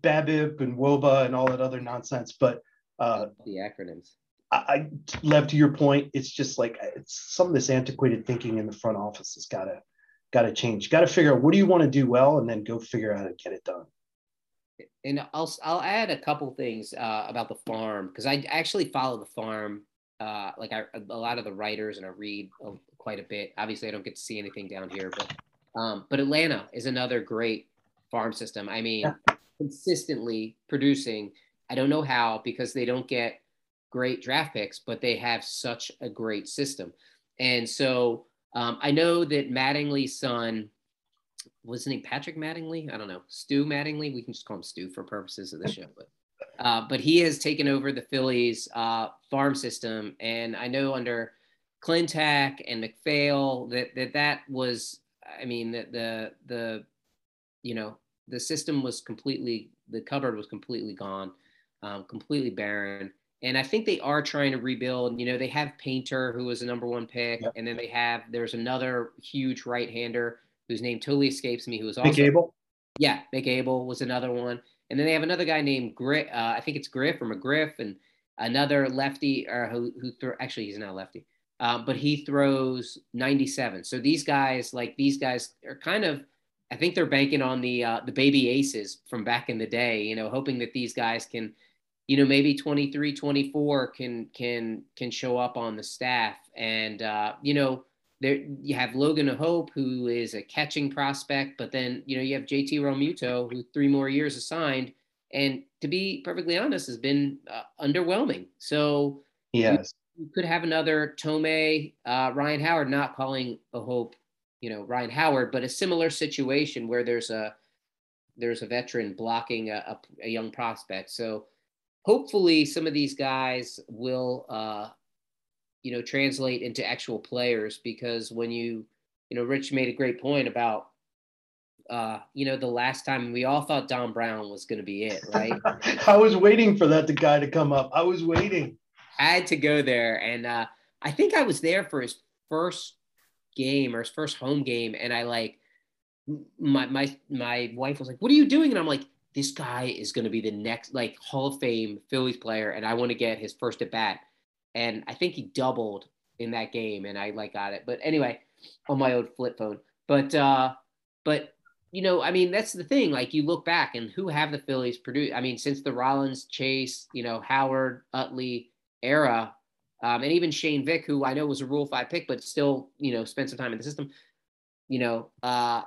BABIP and WOBA and all that other nonsense, but uh, the acronyms. I, I love to your point. It's just like it's some of this antiquated thinking in the front office has got to got to change. Got to figure out what do you want to do well, and then go figure out how to get it done. And I'll I'll add a couple things uh, about the farm because I actually follow the farm. Uh, like I, a lot of the writers and I read quite a bit. Obviously, I don't get to see anything down here, but um, but Atlanta is another great farm system. I mean, yeah. consistently producing I don't know how because they don't get great draft picks, but they have such a great system. And so um, I know that Mattingly's son, was his name Patrick Mattingly? I don't know. Stu Mattingly. We can just call him Stu for purposes of the show. But, uh, but he has taken over the Phillies uh, farm system. And I know under Klentak and MacPhail that that, that was, I mean, the, the, the, you know, the system was completely, the cupboard was completely gone um, completely barren. And I think they are trying to rebuild. You know, they have Painter, who was a number one pick, yep. and then they have there's another huge right-hander whose name totally escapes me, who was also Mick Abel. Yeah, Mick Abel was another one, and then they have another guy named Griff. Uh, I think it's Griff or McGriff, and another lefty or who who throw. Actually, he's not lefty, uh, but he throws 97. So these guys, like these guys, are kind of. I think they're banking on the uh, the baby aces from back in the day. You know, hoping that these guys can you know maybe 23 24 can can can show up on the staff and uh, you know there you have Logan O'Hoppe, who is a catching prospect but then you know you have JT Realmuto who three more years assigned and to be perfectly honest has been uh, underwhelming. So yes you, you, could have another Thome uh, Ryan Howard not calling a Hope, you know Ryan Howard but a similar situation where there's a there's a veteran blocking a, a, a young prospect. So hopefully some of these guys will uh, you know translate into actual players because when you you know rich made a great point about uh, you know the last time we all thought Dom Brown was going to be it right? I was waiting for that the guy to come up. I was waiting. I had to go there and uh, i think i was there for his first game or his first home game and i like my my my wife was like what are you doing? And i'm like this guy is going to be the next like Hall of Fame Phillies player, and I want to get his first at bat. And I think he doubled in that game, and I like got it. But anyway, on my old flip phone. But uh, but you know, I mean, that's the thing. Like you look back, and who have the Phillies produced? I mean, since the Rollins, Chase, you know, Howard, Utley era, um, and even Shane Vick, who I know was a Rule Five pick, but still, you know, spent some time in the system. You know, uh,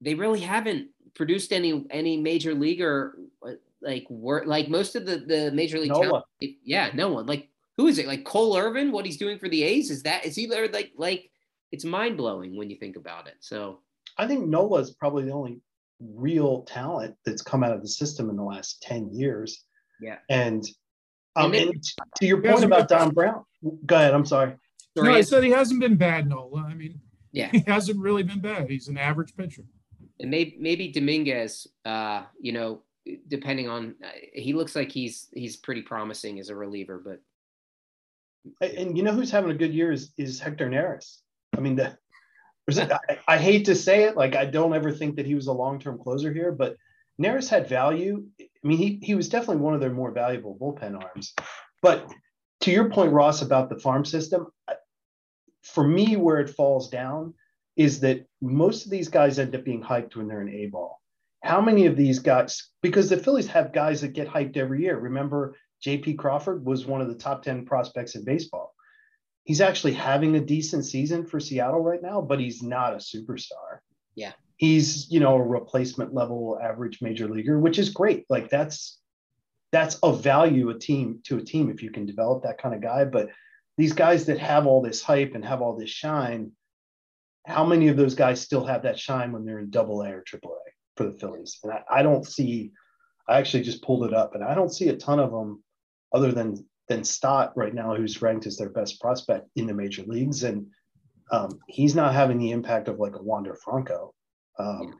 they really haven't produced any any major leaguer uh, like work like most of the the major league talent, yeah no one like who is it? Like Cole Irvin what he's doing for the A's? Is that is he there like like it's mind blowing when you think about it so. I think Nola is probably the only real talent that's come out of the system in the last 10 years. Yeah. And um and, and to your point about Dom Brown go ahead I'm sorry. No, I said he hasn't been bad Nola. I mean yeah. he hasn't really been bad. He's an average pitcher. And maybe maybe Dominguez, uh, you know, depending on, uh, he looks like he's he's pretty promising as a reliever, but. And you know who's having a good year is is Hector Neris. I mean, the, I, I hate to say it, like I don't ever think that he was a long term closer here, but Neris had value. I mean, he he was definitely one of their more valuable bullpen arms. But to your point, Ross, about the farm system, for me, where it falls down is that most of these guys end up being hyped when they're in A ball. how many of these guys, because the Phillies have guys that get hyped every year. Remember, JP Crawford was one of the top 10 prospects in baseball. He's actually having a decent season for Seattle right now, but he's not a superstar. Yeah. He's, you know, a replacement level average major leaguer, which is great. Like that's that's of value a team to a team if you can develop that kind of guy. But these guys that have all this hype and have all this shine, how many of those guys still have that shine when they're in double A or triple A for the Phillies? And I, I, don't see, I actually just pulled it up and I don't see a ton of them other than than Stott right now, who's ranked as their best prospect in the major leagues. And um, he's not having the impact of like a Wander Franco. Um,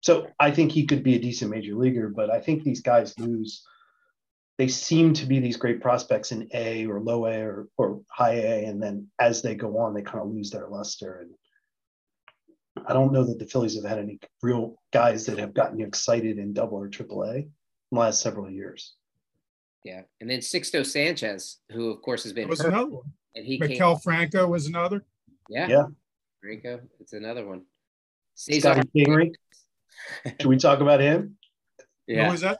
so I think he could be a decent major leaguer, but I think these guys lose. They seem to be these great prospects in A or low A or, or high A, and then as they go on, they kind of lose their luster. And I don't know that the Phillies have had any real guys that have gotten you excited in double or triple A in the last several years. Yeah, and then Sixto Sanchez, who of course has been was hurt, another one. And he Maikel Franco was another. Yeah, yeah, Franco, it's another one. Scotty Kingery. Should we talk about him? Yeah. Who was that?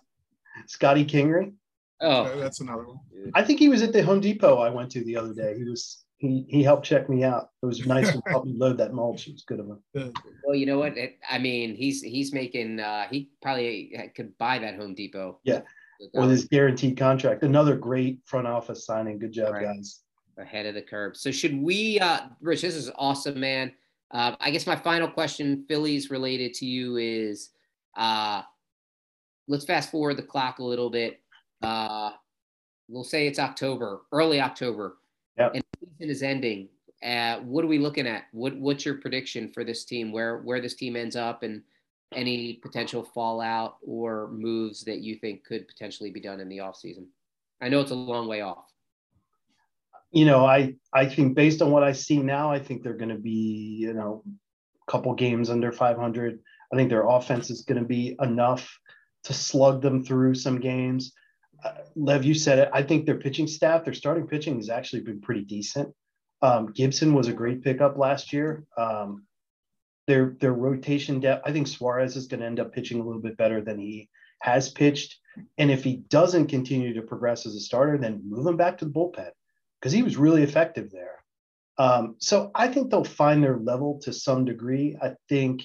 Scotty Kingery. Oh, that's another one. I think he was at the Home Depot I went to the other day. He was he he helped check me out. It was nice to help me load that mulch. It was good of him. Well, you know what? It, I mean, he's he's making. uh He probably could buy that Home Depot. Yeah, with his guaranteed contract. Another great front office signing. Good job, right. guys. Ahead of the curve. So should we, uh Rich? This is awesome, man. Uh, I guess my final question, Phillies related to you, is uh, let's fast forward the clock a little bit. Uh, we'll say it's October, early October, yep. and the season is ending. Uh, what are we looking at? What What's your prediction for this team? Where Where this team ends up, and any potential fallout or moves that you think could potentially be done in the offseason? I know it's a long way off you know, I I think based on what I see now, I think they're going to be, you know, a couple games under 500. I think their offense is going to be enough to slug them through some games. Uh, Lev, you said it. I think their pitching staff, their starting pitching has actually been pretty decent. Um, Gibson was a great pickup last year. Um, their their rotation depth, I think Suarez is going to end up pitching a little bit better than he has pitched. And if he doesn't continue to progress as a starter, then move him back to the bullpen because he was really effective there. Um, so I think they'll find their level to some degree. I think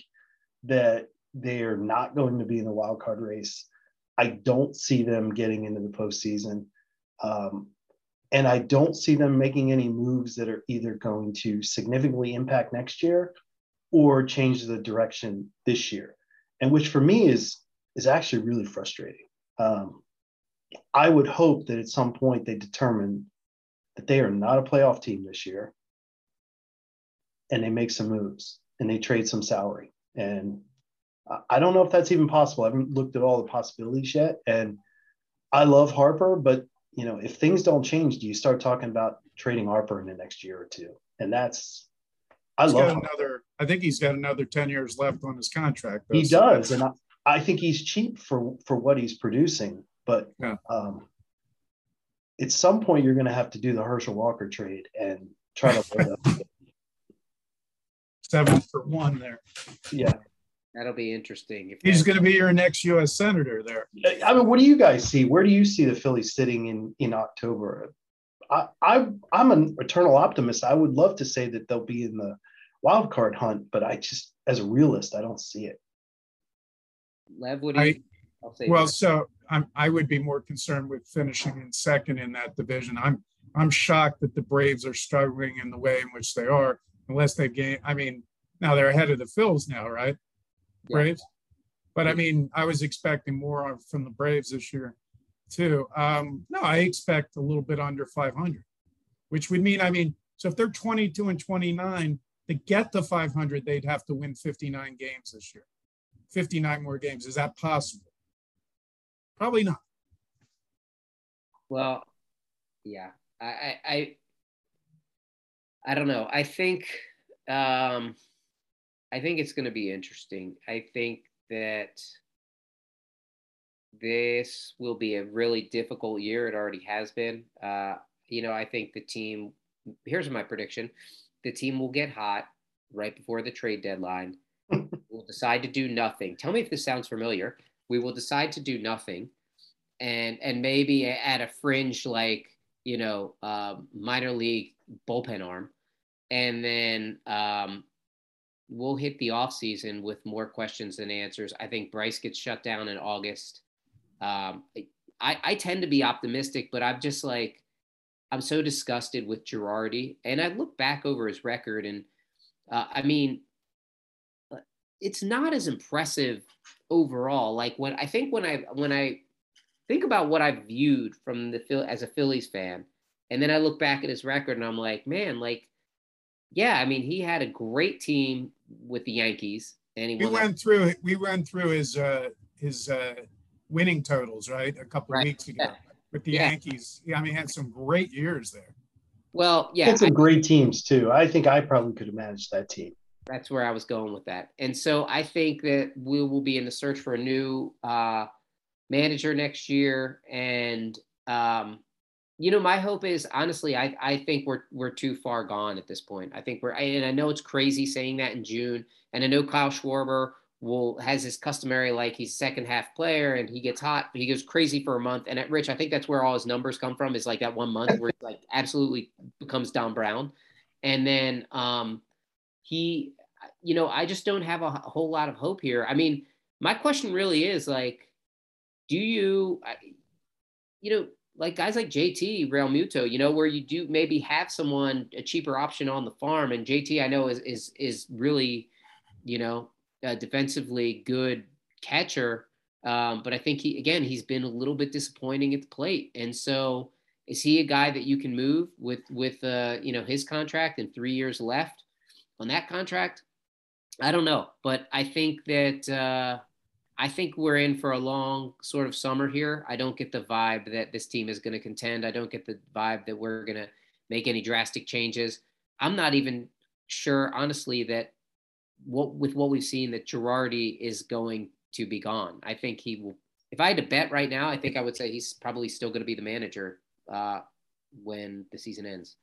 that they are not going to be in the wild card race. I don't see them getting into the postseason. Um, and I don't see them making any moves that are either going to significantly impact next year or change the direction this year. And which for me is is actually really frustrating. Um, I would hope that at some point they determine that they are not a playoff team this year and they make some moves and they trade some salary. And I don't know if that's even possible. I haven't looked at all the possibilities yet. And I love Harper, but you know, if things don't change, do you start talking about trading Harper in the next year or two? And that's I he's love another. I think he's got another ten years left on his contract. Though, he so does, and I, I, think he's cheap for for what he's producing. But yeah. um, at some point you're going to have to do the Herschel Walker trade and try to seven for one there. Yeah. That'll be interesting. If He's going to be your next U.S. senator there. I mean, what do you guys see? Where do you see the Phillies sitting in in October? I, I I'm an eternal optimist. I would love to say that they'll be in the wild card hunt, but I just, as a realist, I don't see it. Lev, what do you? I, well, so I'm, I would be more concerned with finishing in second in that division. I'm I'm shocked that the Braves are struggling in the way in which they are, unless they gain. I mean, now they're ahead of the Phils now, right? Yeah. Braves. But I mean, I was expecting more from the Braves this year, too. Um, no, I expect a little bit under 500, which would mean, I mean, so if they're 22 and 29, to get the 500, they'd have to win 59 games this year, 59 more games. Is that possible? Probably not. Well, yeah, I, I, I don't know. I think, um, I think it's going to be interesting. I think that this will be a really difficult year. It already has been. Uh, you know, I think the team. Here's my prediction: the team will get hot right before the trade deadline. We'll decide to do nothing. Tell me if this sounds familiar. We will decide to do nothing, and and maybe at a fringe like you know uh, minor league bullpen arm, and then um, we'll hit the off season with more questions than answers. I think Bryce gets shut down in August. Um, I, I tend to be optimistic, but I'm just like I'm so disgusted with Girardi, and I look back over his record, and uh, I mean, it's not as impressive overall. Like when I think when I when I think about what I've viewed from the as a Phillies fan, and then I look back at his record, and I'm like, man, like, yeah, I mean, he had a great team with the Yankees, and he we went through we went through his uh, his uh, winning totals right a couple right. weeks ago. Yeah with the yeah. Yankees. Yeah, I mean, had some great years there. Well, yeah, had some I, great teams too. I think I probably could have managed that team. That's where I was going with that, and so I think that we will be in the search for a new uh, manager next year. And um, you know, my hope is honestly, I I think we're we're too far gone at this point. I think we're, and I know it's crazy saying that in June, and I know Kyle Schwarber will has his customary like he's second half player and he gets hot, he goes crazy for a month. And at Rich, I think that's where all his numbers come from is like that one month where he like absolutely becomes Dom Brown. And then um he, you know, I just don't have a, whole lot of hope here. I mean, my question really is like, do you, you know, like guys like JT Realmuto, you know, where you do maybe have someone a cheaper option on the farm, and JT I know is is is really, you know, uh, defensively good catcher. Um, but I think he again he's been a little bit disappointing at the plate, and so is he a guy that you can move with with uh, you know his contract and three years left on that contract? I don't know, but I think that uh, I think we're in for a long sort of summer here. I don't get the vibe that this team is going to contend. I don't get the vibe that we're going to make any drastic changes. I'm not even sure, honestly, that what with what we've seen that Girardi is going to be gone. I think he will. If I had to bet right now, I think I would say he's probably still going to be the manager uh, when the season ends.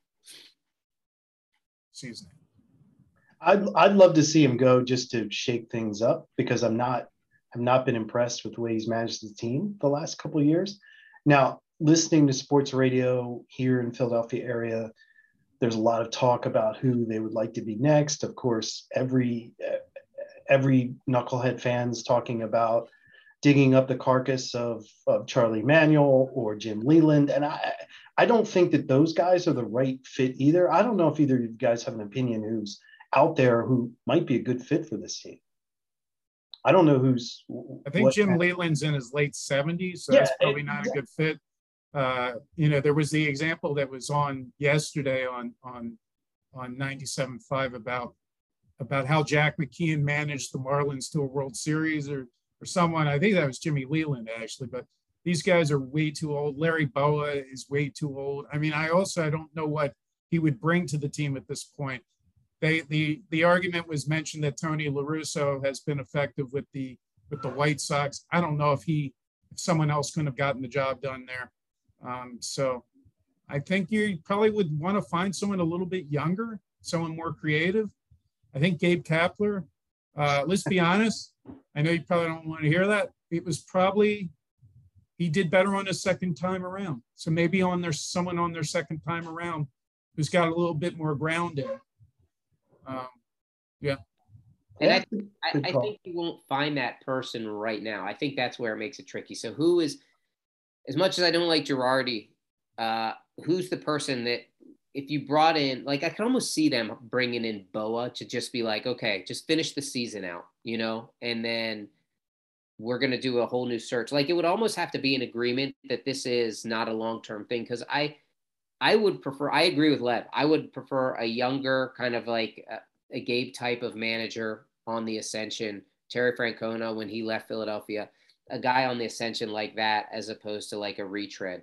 Season. I'd I'd love to see him go just to shake things up because I'm not I've not been impressed with the way he's managed the team the last couple years. Now, listening to sports radio here in Philadelphia area, there's a lot of talk about who they would like to be next. Of course, every every knucklehead fans talking about digging up the carcass of, of Charlie Manuel or Jim Leyland. And I I don't think that those guys are the right fit either. I don't know if either of you guys have an opinion who's out there who might be a good fit for this team. I don't know who's. I think Jim Leyland's in his late 70s, so yeah, that's probably not a good fit uh, you know, there was the example that was on yesterday on on on 97.5 about about how Jack McKeon managed the Marlins to a World Series or or someone. I think that was Jimmy Leyland actually, but these guys are way too old. Larry Bowa is way too old. I mean, I also I don't know what he would bring to the team at this point. They the the argument was mentioned that Tony La Russa has been effective with the with the White Sox. I don't know if he if someone else couldn't have gotten the job done there. Um, so I think you probably would want to find someone a little bit younger, someone more creative. I think Gabe Kapler, uh, let's be honest, I know you probably don't want to hear that. It was probably, he did better on his second time around. So maybe on their, someone on their second time around who's got a little bit more grounded. Um, yeah. And I, I, I think you won't find that person right now. I think that's where it makes it tricky. So who is, as much as I don't like Girardi, uh, who's the person that if you brought in, like I can almost see them bringing in Bowa to just be like, okay, just finish the season out, you know, and then we're going to do a whole new search. Like it would almost have to be an agreement that this is not a long term thing because I, I would prefer. I agree with Lev. I would prefer a younger kind of like a, a Gabe type of manager on the ascension. Terry Francona when he left Philadelphia a guy on the ascension like that as opposed to like a retread.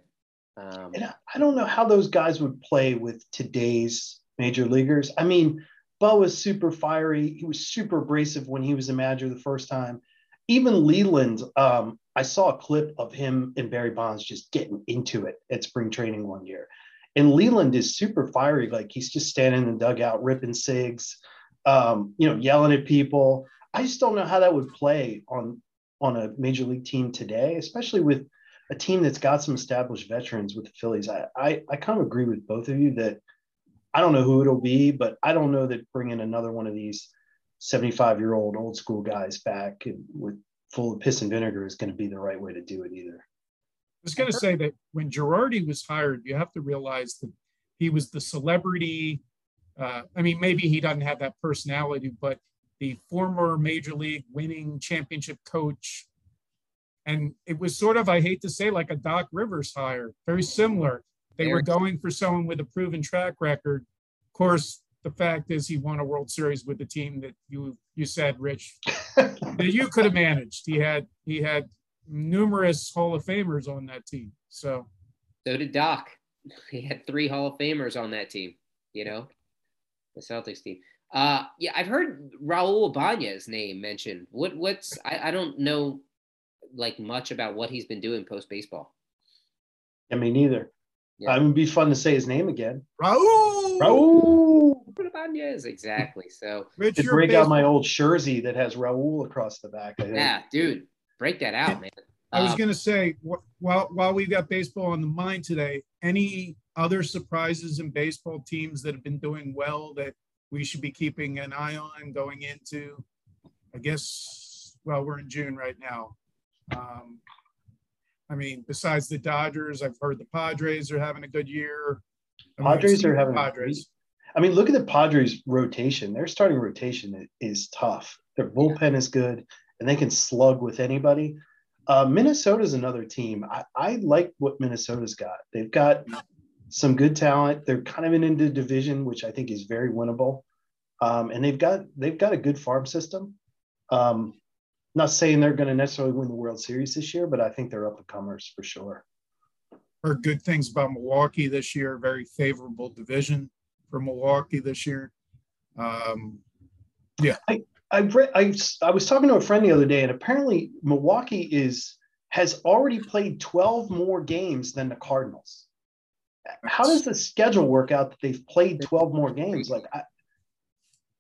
Um, and I don't know how those guys would play with today's major leaguers. I mean, Bo was super fiery. He was super abrasive when he was a manager the first time. Even Leyland, um, I saw a clip of him and Barry Bonds just getting into it at spring training one year. And Leyland is super fiery. Like he's just standing in the dugout, ripping cigs, um, you know, yelling at people. I just don't know how that would play on on a major league team today, especially with a team that's got some established veterans with the Phillies. I, I, I kind of agree with both of you that I don't know who it'll be, but I don't know that bringing another one of these 75 year old old school guys back with full of piss and vinegar is going to be the right way to do it either. I was going to say that when Girardi was hired, you have to realize that he was the celebrity. Uh, I mean, maybe he doesn't have that personality, but the former major league winning championship coach. And it was sort of, I hate to say, like a Doc Rivers hire, very similar. They were going for someone with a proven track record. Of course, the fact is he won a World Series with the team that you you said, Rich, that you could have managed. He had he had numerous Hall of Famers on that team. So so did Doc. He had three Hall of Famers on that team, you know, the Celtics team. Uh, yeah, I've heard Raul Ibanez name mentioned. What what's I, I don't know like much about what he's been doing post baseball. I mean, neither. Yeah. It would be fun to say his name again. Raul. Raul. Ibanez, exactly. So Rich, to break out my old jersey that has Raul across the back. Yeah, dude, break that out, man. I was um, going to say, while while we've got baseball on the mind today, any other surprises in baseball teams that have been doing well that we should be keeping an eye on going into, I guess, well, we're in June right now. Um, I mean, besides the Dodgers, I've heard the Padres are having a good year. I mean, Padres are having Padres. I mean, look at the Padres rotation. Their starting rotation is tough. Their bullpen is good, and they can slug with anybody. Uh, Minnesota's another team. I, I like what Minnesota's got. They've got some good talent. They're kind of in the division, which I think is very winnable. Um, and they've got they've got a good farm system. Um, not saying they're going to necessarily win the World Series this year, but I think they're up and comers for sure. Heard good things about Milwaukee this year. Very favorable division for Milwaukee this year. Um, yeah, I I, read, I I was talking to a friend the other day, and apparently Milwaukee is has already played 12 more games than the Cardinals how does the schedule work out that they've played 12 more games? Like, I,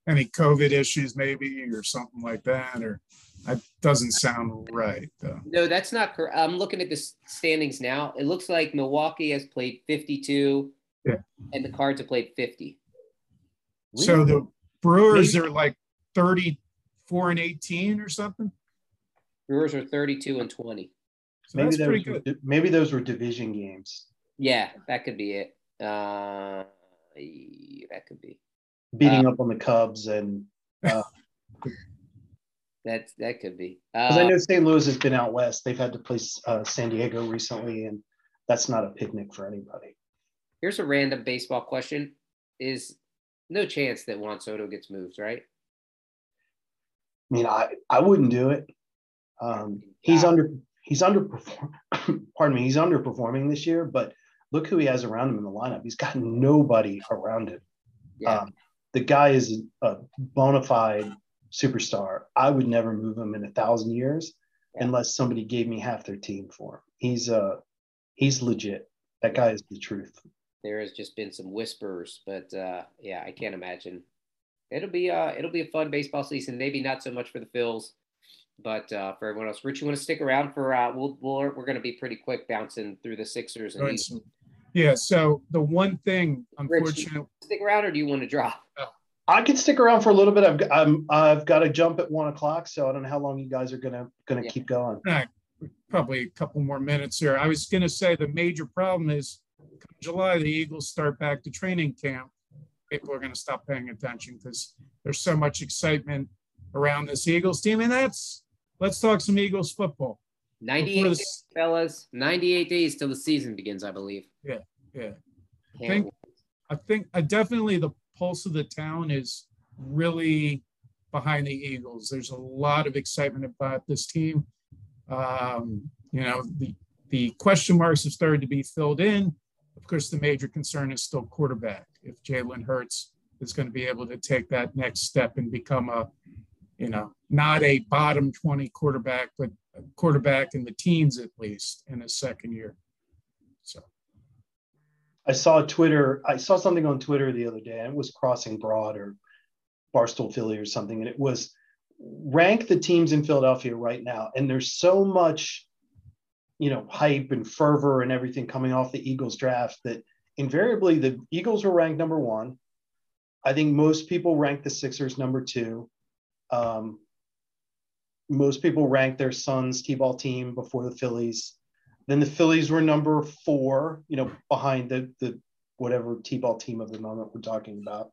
any COVID issues, maybe, or something like that, or that doesn't sound right. Though. No, that's not correct. I'm looking at the standings now. It looks like Milwaukee has played 52, yeah, and the Cards have played 50. So the Brewers are like 34 and 18 or something. Brewers are 32 and 20. So maybe that's pretty good. Maybe those were division games. Yeah, that could be it. Uh, that could be beating uh, up on the Cubs and. Uh, that that could be. Because uh, I know St. Louis has been out west. They've had to play uh, San Diego recently, and that's not a picnic for anybody. Here's a random baseball question: Is no chance that Juan Soto gets moved, right? I mean, I I wouldn't do it. Um, he's under he's underperform. pardon me, he's underperforming this year, but look who he has around him in the lineup. He's got nobody around him. Yeah. Um, the guy is a bona fide superstar. I would never move him in a thousand years yeah. unless somebody gave me half their team for him. He's uh he's legit. That guy is the truth. There has just been some whispers, but uh, yeah, I can't imagine. It'll be uh it'll be a fun baseball season. Maybe not so much for the Phils, but uh, for everyone else, Rich, you want to stick around for? Uh, we'll, we'll we're going to be pretty quick bouncing through the Sixers and. Right. Yeah. So the one thing, unfortunately, stick around, or do you want to drop? I can stick around for a little bit. I've I'm, I've got to jump at one o'clock, so I don't know how long you guys are gonna gonna yeah. keep going. Right. Probably a couple more minutes here. I was gonna say the major problem is July the Eagles start back to training camp. People are gonna stop paying attention because there's so much excitement around this Eagles team, and that's let's talk some Eagles football. 98 days, fellas. 98 days till the season begins, I believe. Yeah, yeah. I think, I think I definitely the pulse of the town is really behind the Eagles. There's a lot of excitement about this team. Um, you know, the the question marks have started to be filled in. Of course, the major concern is still quarterback. If Jalen Hurts is going to be able to take that next step and become a, you know, not a bottom 20 quarterback, but quarterback in the teens at least in his second year. So I saw Twitter, I saw something on Twitter the other day, and it was Crossing Broad or Barstool Philly or something, and it was rank the teams in Philadelphia right now, and there's so much, you know, hype and fervor and everything coming off the Eagles draft that invariably the Eagles were ranked number one. I think most people rank the Sixers number two. Um, most people rank their son's T-ball team before the Phillies. Then the Phillies were number four, you know, behind the the whatever T-ball team of the moment we're talking about.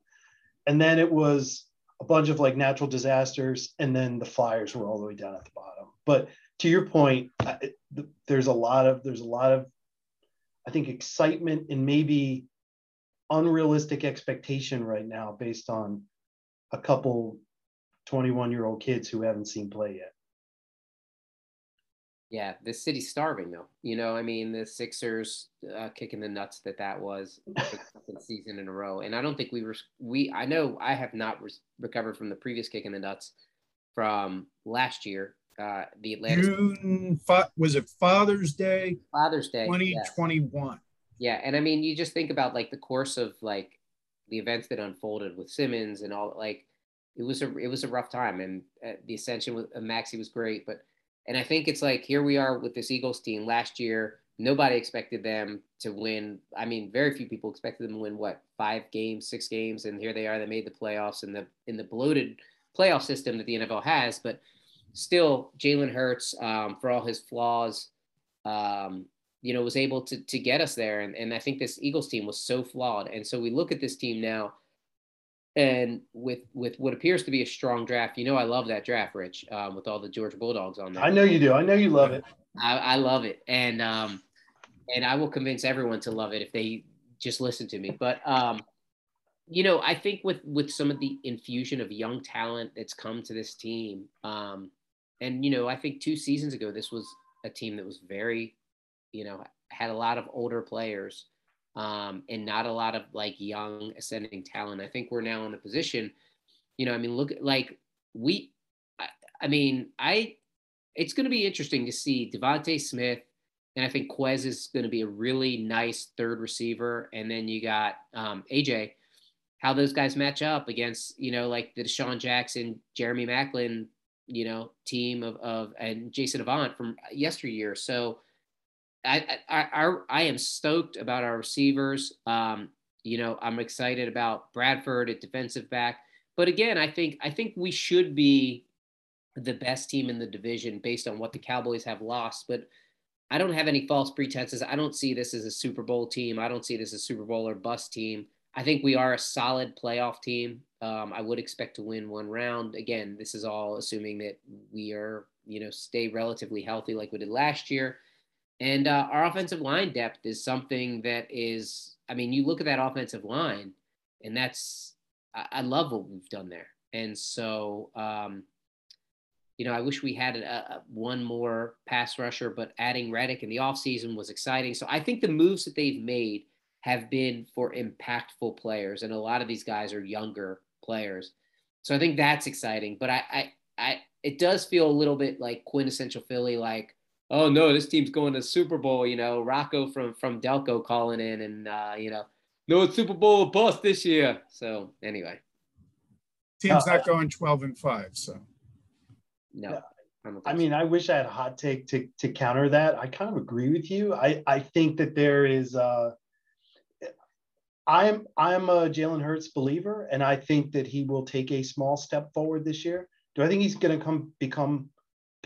And then it was a bunch of like natural disasters, and then the Flyers were all the way down at the bottom. But to your point, there's a lot of there's a lot of I think excitement and maybe unrealistic expectation right now based on a couple 21 year old kids who haven't seen play yet. Yeah, the city's starving though. You know, I mean, the Sixers uh, kicking the nuts that that was second season in a row, and I don't think we were. We I know I have not re- recovered from the previous kick in the nuts from last year. Uh, the Atlanta June was it Father's Day? Father's Day, twenty twenty one. Yeah, and I mean, you just think about like the course of like the events that unfolded with Simmons and all. Like, it was a it was a rough time, and uh, the ascension with uh, Maxey was great, but and I think it's like here we are with this Eagles team last year. Nobody expected them to win. I mean, very few people expected them to win what five games, six games, and here they are. They made the playoffs in the in the bloated playoff system that the NFL has, but still, Jalen Hurts, um, for all his flaws, um, you know, was able to to get us there. And and I think this Eagles team was so flawed. And so we look at this team now and with with what appears to be a strong draft, you know, I love that draft, Rich, um, with all the Georgia Bulldogs on there. I know you do. I know you love it. I, I love it, and um, and I will convince everyone to love it if they just listen to me. But um, you know, I think with with some of the infusion of young talent that's come to this team, um, and you know, I think two seasons ago this was a team that was very, you know, had a lot of older players um, and not a lot of like young ascending talent. I think we're now in a position, you know, I mean, look like we, I, I mean, I, it's going to be interesting to see DeVonta Smith, and I think Quez is going to be a really nice third receiver, and then you got um, AJ. How those guys match up against, you know, like the DeSean Jackson, Jeremy Maclin, you know, team of, of and Jason Avant from yesteryear. So I, I, I, am stoked about our receivers. Um, you know, I'm excited about Bradberry at defensive back. But again, I think I think we should be the best team in the division based on what the Cowboys have lost. But I don't have any false pretenses. I don't see this as a Super Bowl team. I don't see this as a Super Bowl or bust team. I think we are a solid playoff team. Um, I would expect to win one round. Again, this is all assuming that we are, you know, stay relatively healthy like we did last year. And uh, our offensive line depth is something that is, I mean, you look at that offensive line, and that's, I, I love what we've done there. And so, um, you know, I wish we had a, a, one more pass rusher, but adding Reddick in the offseason was exciting. So I think the moves that they've made have been for impactful players, and a lot of these guys are younger players. So I think that's exciting. But I, I, I it does feel a little bit like quintessential Philly, like oh no, this team's going to Super Bowl. You know, Rocco from from Delco calling in, and uh, you know, no Super Bowl bust this year. So anyway, team's not going twelve and five. So no. I mean, I wish I had a hot take to, to counter that. I kind of agree with you. I, I think that there is uh I'm I'm a Jalen Hurts believer, and I think that he will take a small step forward this year. Do I think he's going to come become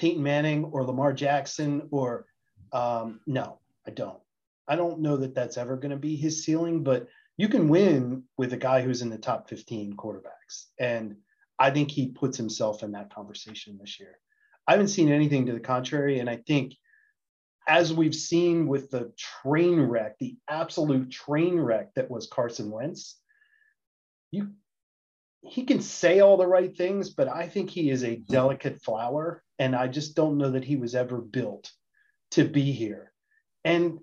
Peyton Manning or Lamar Jackson or um, no, I don't. I don't know that that's ever going to be his ceiling, but you can win with a guy who's in the top 15 quarterbacks. And I think he puts himself in that conversation this year. I haven't seen anything to the contrary. And I think, as we've seen with the train wreck, the absolute train wreck that was Carson Wentz, you he can say all the right things, but I think he is a delicate flower. And I just don't know that he was ever built to be here. And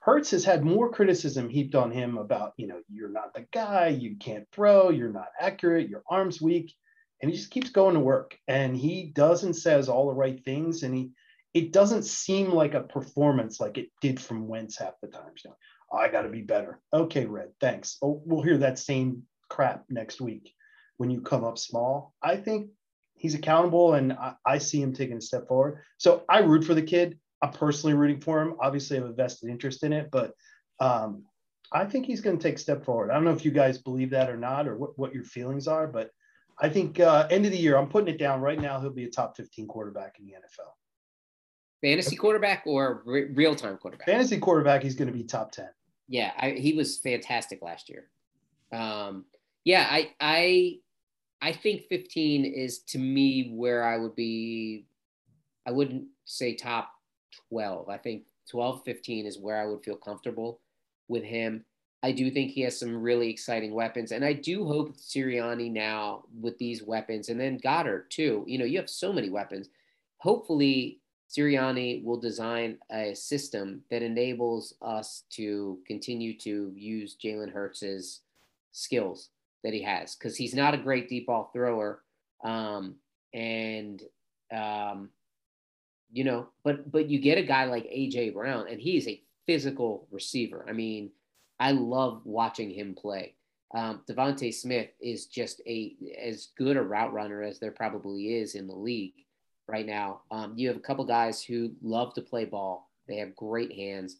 Hurts has had more criticism heaped on him about, you know, you're not the guy, you can't throw, you're not accurate, your arm's weak. And he just keeps going to work. And he does and says all the right things. And he it doesn't seem like a performance like it did from Wentz half the time. So oh, I gotta be better. Okay, Red, thanks. Oh, we'll hear that same crap next week when you come up small. I think he's accountable, and I, I, see him taking a step forward. So I root for the kid. I'm personally rooting for him. Obviously, I have a vested interest in it, but um, I think he's going to take a step forward. I don't know if you guys believe that or not, or what, what your feelings are, but I think uh, end of the year, I'm putting it down right now. He'll be a top 15 quarterback in the NFL. Fantasy quarterback or re- real time quarterback? Fantasy quarterback, he's going to be top 10. Yeah, I, he was fantastic last year. Um, yeah, I, I, I think 15 is to me where I would be. I wouldn't say top 12. I think 12, 15 is where I would feel comfortable with him. I do think he has some really exciting weapons. And I do hope Sirianni now with these weapons and then Goedert too. You know, you have so many weapons. Hopefully, Sirianni will design a system that enables us to continue to use Jalen Hurts's skills that he has because he's not a great deep ball thrower. Um, and um, you know, but but you get a guy like AJ Brown, and he's a physical receiver. I mean, I love watching him play. Um, DeVonta Smith is just a as good a route runner as there probably is in the league right now. Um, you have a couple guys who love to play ball. They have great hands.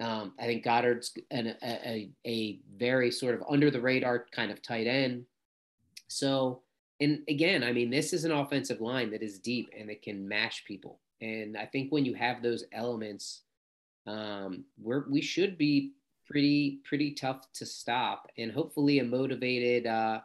Um, I think Goedert's an, a, a very sort of under the radar kind of tight end. So, and again, I mean, this is an offensive line that is deep and it can mash people. And I think when you have those elements, um, we're we should be pretty pretty tough to stop, and hopefully a motivated, uh,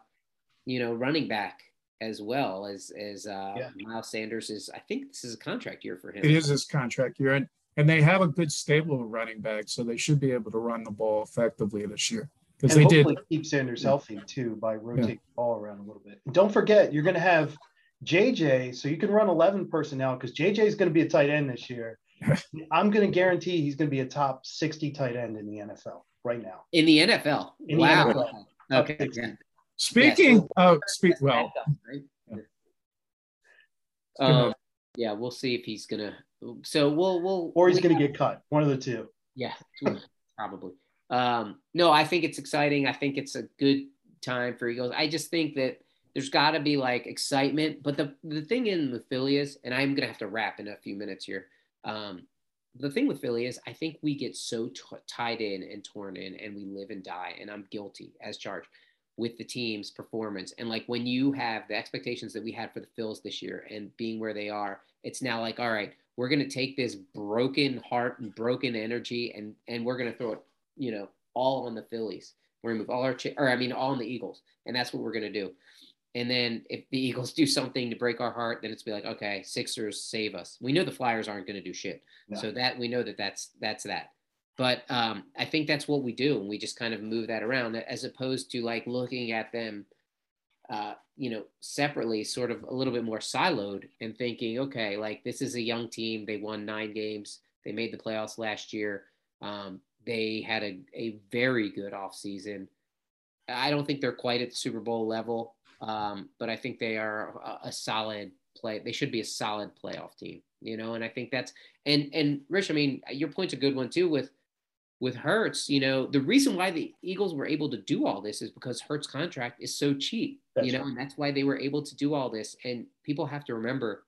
you know, running back as well as as uh, yeah. Miles Sanders is. I think this is a contract year for him. It is his contract year, and and they have a good stable of running backs, so they should be able to run the ball effectively this year. Because they did keep Sanders healthy too by rotating yeah. the ball around a little bit. And don't forget, you're going to have JJ, so you can run 11 personnel because JJ is going to be a tight end this year. I'm going to guarantee he's going to be a top 60 tight end in the NFL right now. In the NFL. In wow. The NFL. Okay. Yeah. Speaking yeah, of speak well. Right? Um, yeah, we'll see if he's gonna. So we'll we'll. Or he's gonna get cut. One of the two. Yeah, probably. Um, no, I think it's exciting. I think it's a good time for Eagles. I just think that there's got to be like excitement. But the the thing in with Philly is, and I'm gonna have to wrap in a few minutes here. Um, the thing with Philly is, I think we get so t- tied in and torn in, and we live and die. And I'm guilty as charged with the team's performance. And like when you have the expectations that we had for the Phils this year, and being where they are, it's now like, all right, we're gonna take this broken heart and broken energy, and and we're gonna throw it, you know, all on the Phillies. We're gonna move all our, ch- or I mean, all on the Eagles, and that's what we're gonna do. And then if the Eagles do something to break our heart, then it's be like, okay, Sixers save us. We know the Flyers aren't going to do shit, so that we know that that's that's that. But um, I think that's what we do, and we just kind of move that around, as opposed to like looking at them, uh, you know, separately, sort of a little bit more siloed, and thinking, okay, like this is a young team. They won nine games. They made the playoffs last year. Um, they had a, a very good offseason. I don't think they're quite at the Super Bowl level. Um, but I think they are a, a, solid play. They should be a solid playoff team, you know. And I think that's and and Rich. I mean, your point's a good one too. With with Hurts, you know, the reason why the Eagles were able to do all this is because Hurts contract is so cheap, that's you know, right. and that's why they were able to do all this. And people have to remember,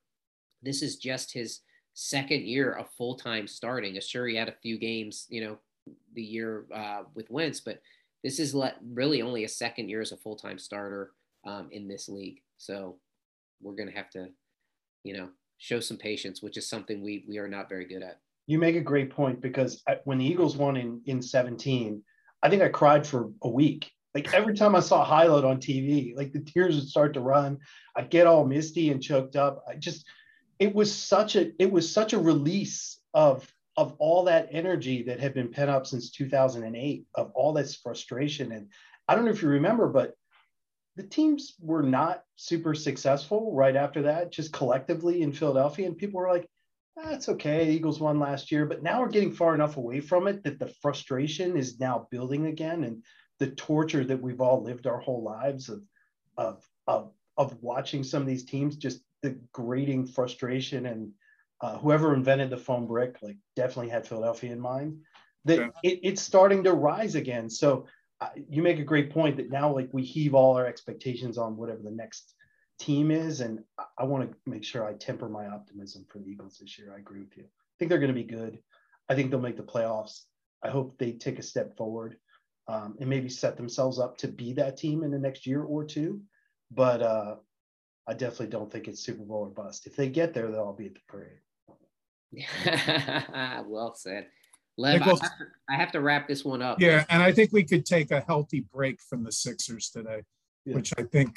this is just his second year of full time starting. Sure, he had a few games, you know, the year uh, with Wentz, but this is let, really only a second year as a full time starter um, in this league. So we're going to have to, you know, show some patience, which is something we we are not very good at. You make a great point because when the Eagles won in in 17, I think I cried for a week. Like every time I saw a highlight on TV, like the tears would start to run. I'd get all misty and choked up. I just it was such a it was such a release of of all that energy that had been pent up since 2008 of all this frustration and I don't know if you remember, but the teams were not super successful right after that, just collectively in Philadelphia. And people were like, that's okay. Eagles won last year, but now we're getting far enough away from it that the frustration is now building again. And the torture that we've all lived our whole lives of, of, of, of watching some of these teams, just the grating frustration and uh, whoever invented the foam brick, like definitely had Philadelphia in mind, that yeah. it, it's starting to rise again. So you make a great point that now like we heave all our expectations on whatever the next team is, and I, I want to make sure I temper my optimism for the Eagles this year. I agree with you. I think they're going to be good. I think they'll make the playoffs. I hope they take a step forward um, and maybe set themselves up to be that team in the next year or two. But uh, I definitely don't think it's Super Bowl or bust. If they get there, they'll all be at the parade. well said. Lev, I have, to, I have, to, wrap this one up. Yeah, and I think we could take a healthy break from the Sixers today, yeah. which I think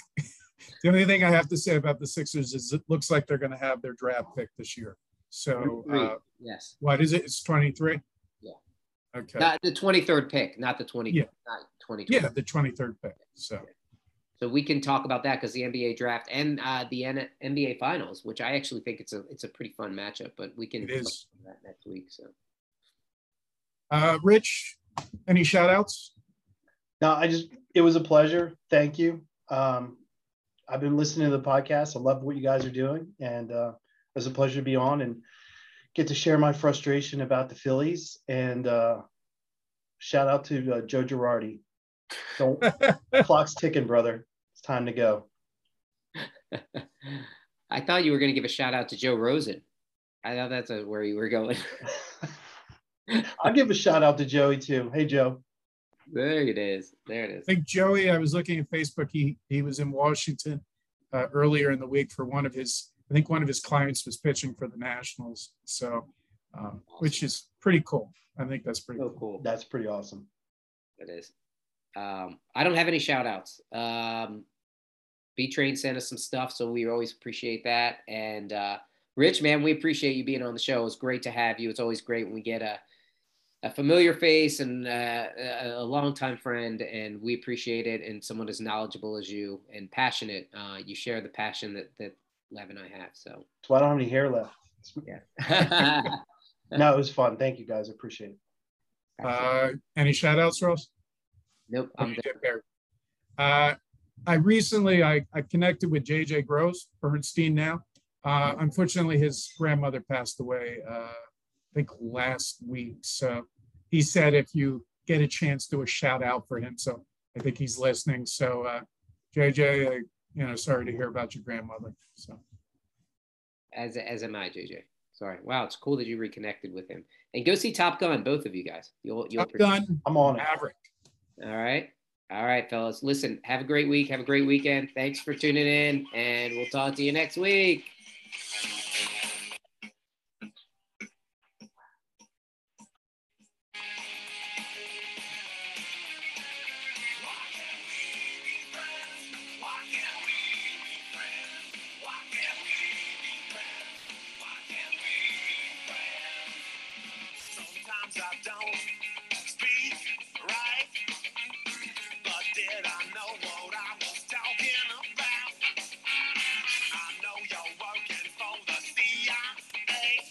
the only thing I have to say about the Sixers is it looks like they're going to have their draft pick this year. So, uh, yes. What is it? It's 23? Yeah. Okay. Not the 23rd pick, not the 20. Yeah. Not 20. Yeah, the 23rd pick. So. So we can talk about that because the NBA draft and uh, the N- NBA finals, which I actually think it's a it's a pretty fun matchup. But we can it is. that next week. So. Uh, Rich, any shout outs? No, I just, it was a pleasure. Thank you. Um, I've been listening to the podcast. I love what you guys are doing. And uh, it was a pleasure to be on and get to share my frustration about the Phillies. And uh, shout out to uh, Joe Girardi. Don't clock's ticking, brother. It's time to go. I thought you were going to give a shout out to Joe Rosen. I thought that's where you were going. I'll give a shout out to Joey too. Hey, Joe. There it is. There it is. I think Joey, I was looking at Facebook. He he was in Washington uh, earlier in the week for one of his. I think one of his clients was pitching for the Nationals. So, um, awesome. which is pretty cool. I think that's pretty so cool. cool. That's pretty awesome. It is. Um, I don't have any shout outs. Um, B Train sent us some stuff, so we always appreciate that. And uh, Rich, man, we appreciate you being on the show. It's great to have you. It's always great when we get a a familiar face and uh, a longtime friend, and we appreciate it. And someone as knowledgeable as you and passionate, uh, you share the passion that that Lev and I have. So that's why I don't have any hair left. Yeah. no, it was fun. Thank you guys. Appreciate it. Uh, any shout outs, Ross? Nope. I'm there. Uh, I recently I, I connected with JJ Gross Bernstein now. Uh, unfortunately, his grandmother passed away, uh, I think last week. So he said if you get a chance, do a shout out for him. So I think he's listening. So uh, JJ, I, you know, sorry to hear about your grandmother. So as as am I, JJ. Sorry. Wow, it's cool that you reconnected with him. And go see Top Gun, both of you guys. You'll you'll Top Gun. I'm on Maverick. All right. All right, fellas. Listen, have a great week. Have a great weekend. Thanks for tuning in, and we'll talk to you next week.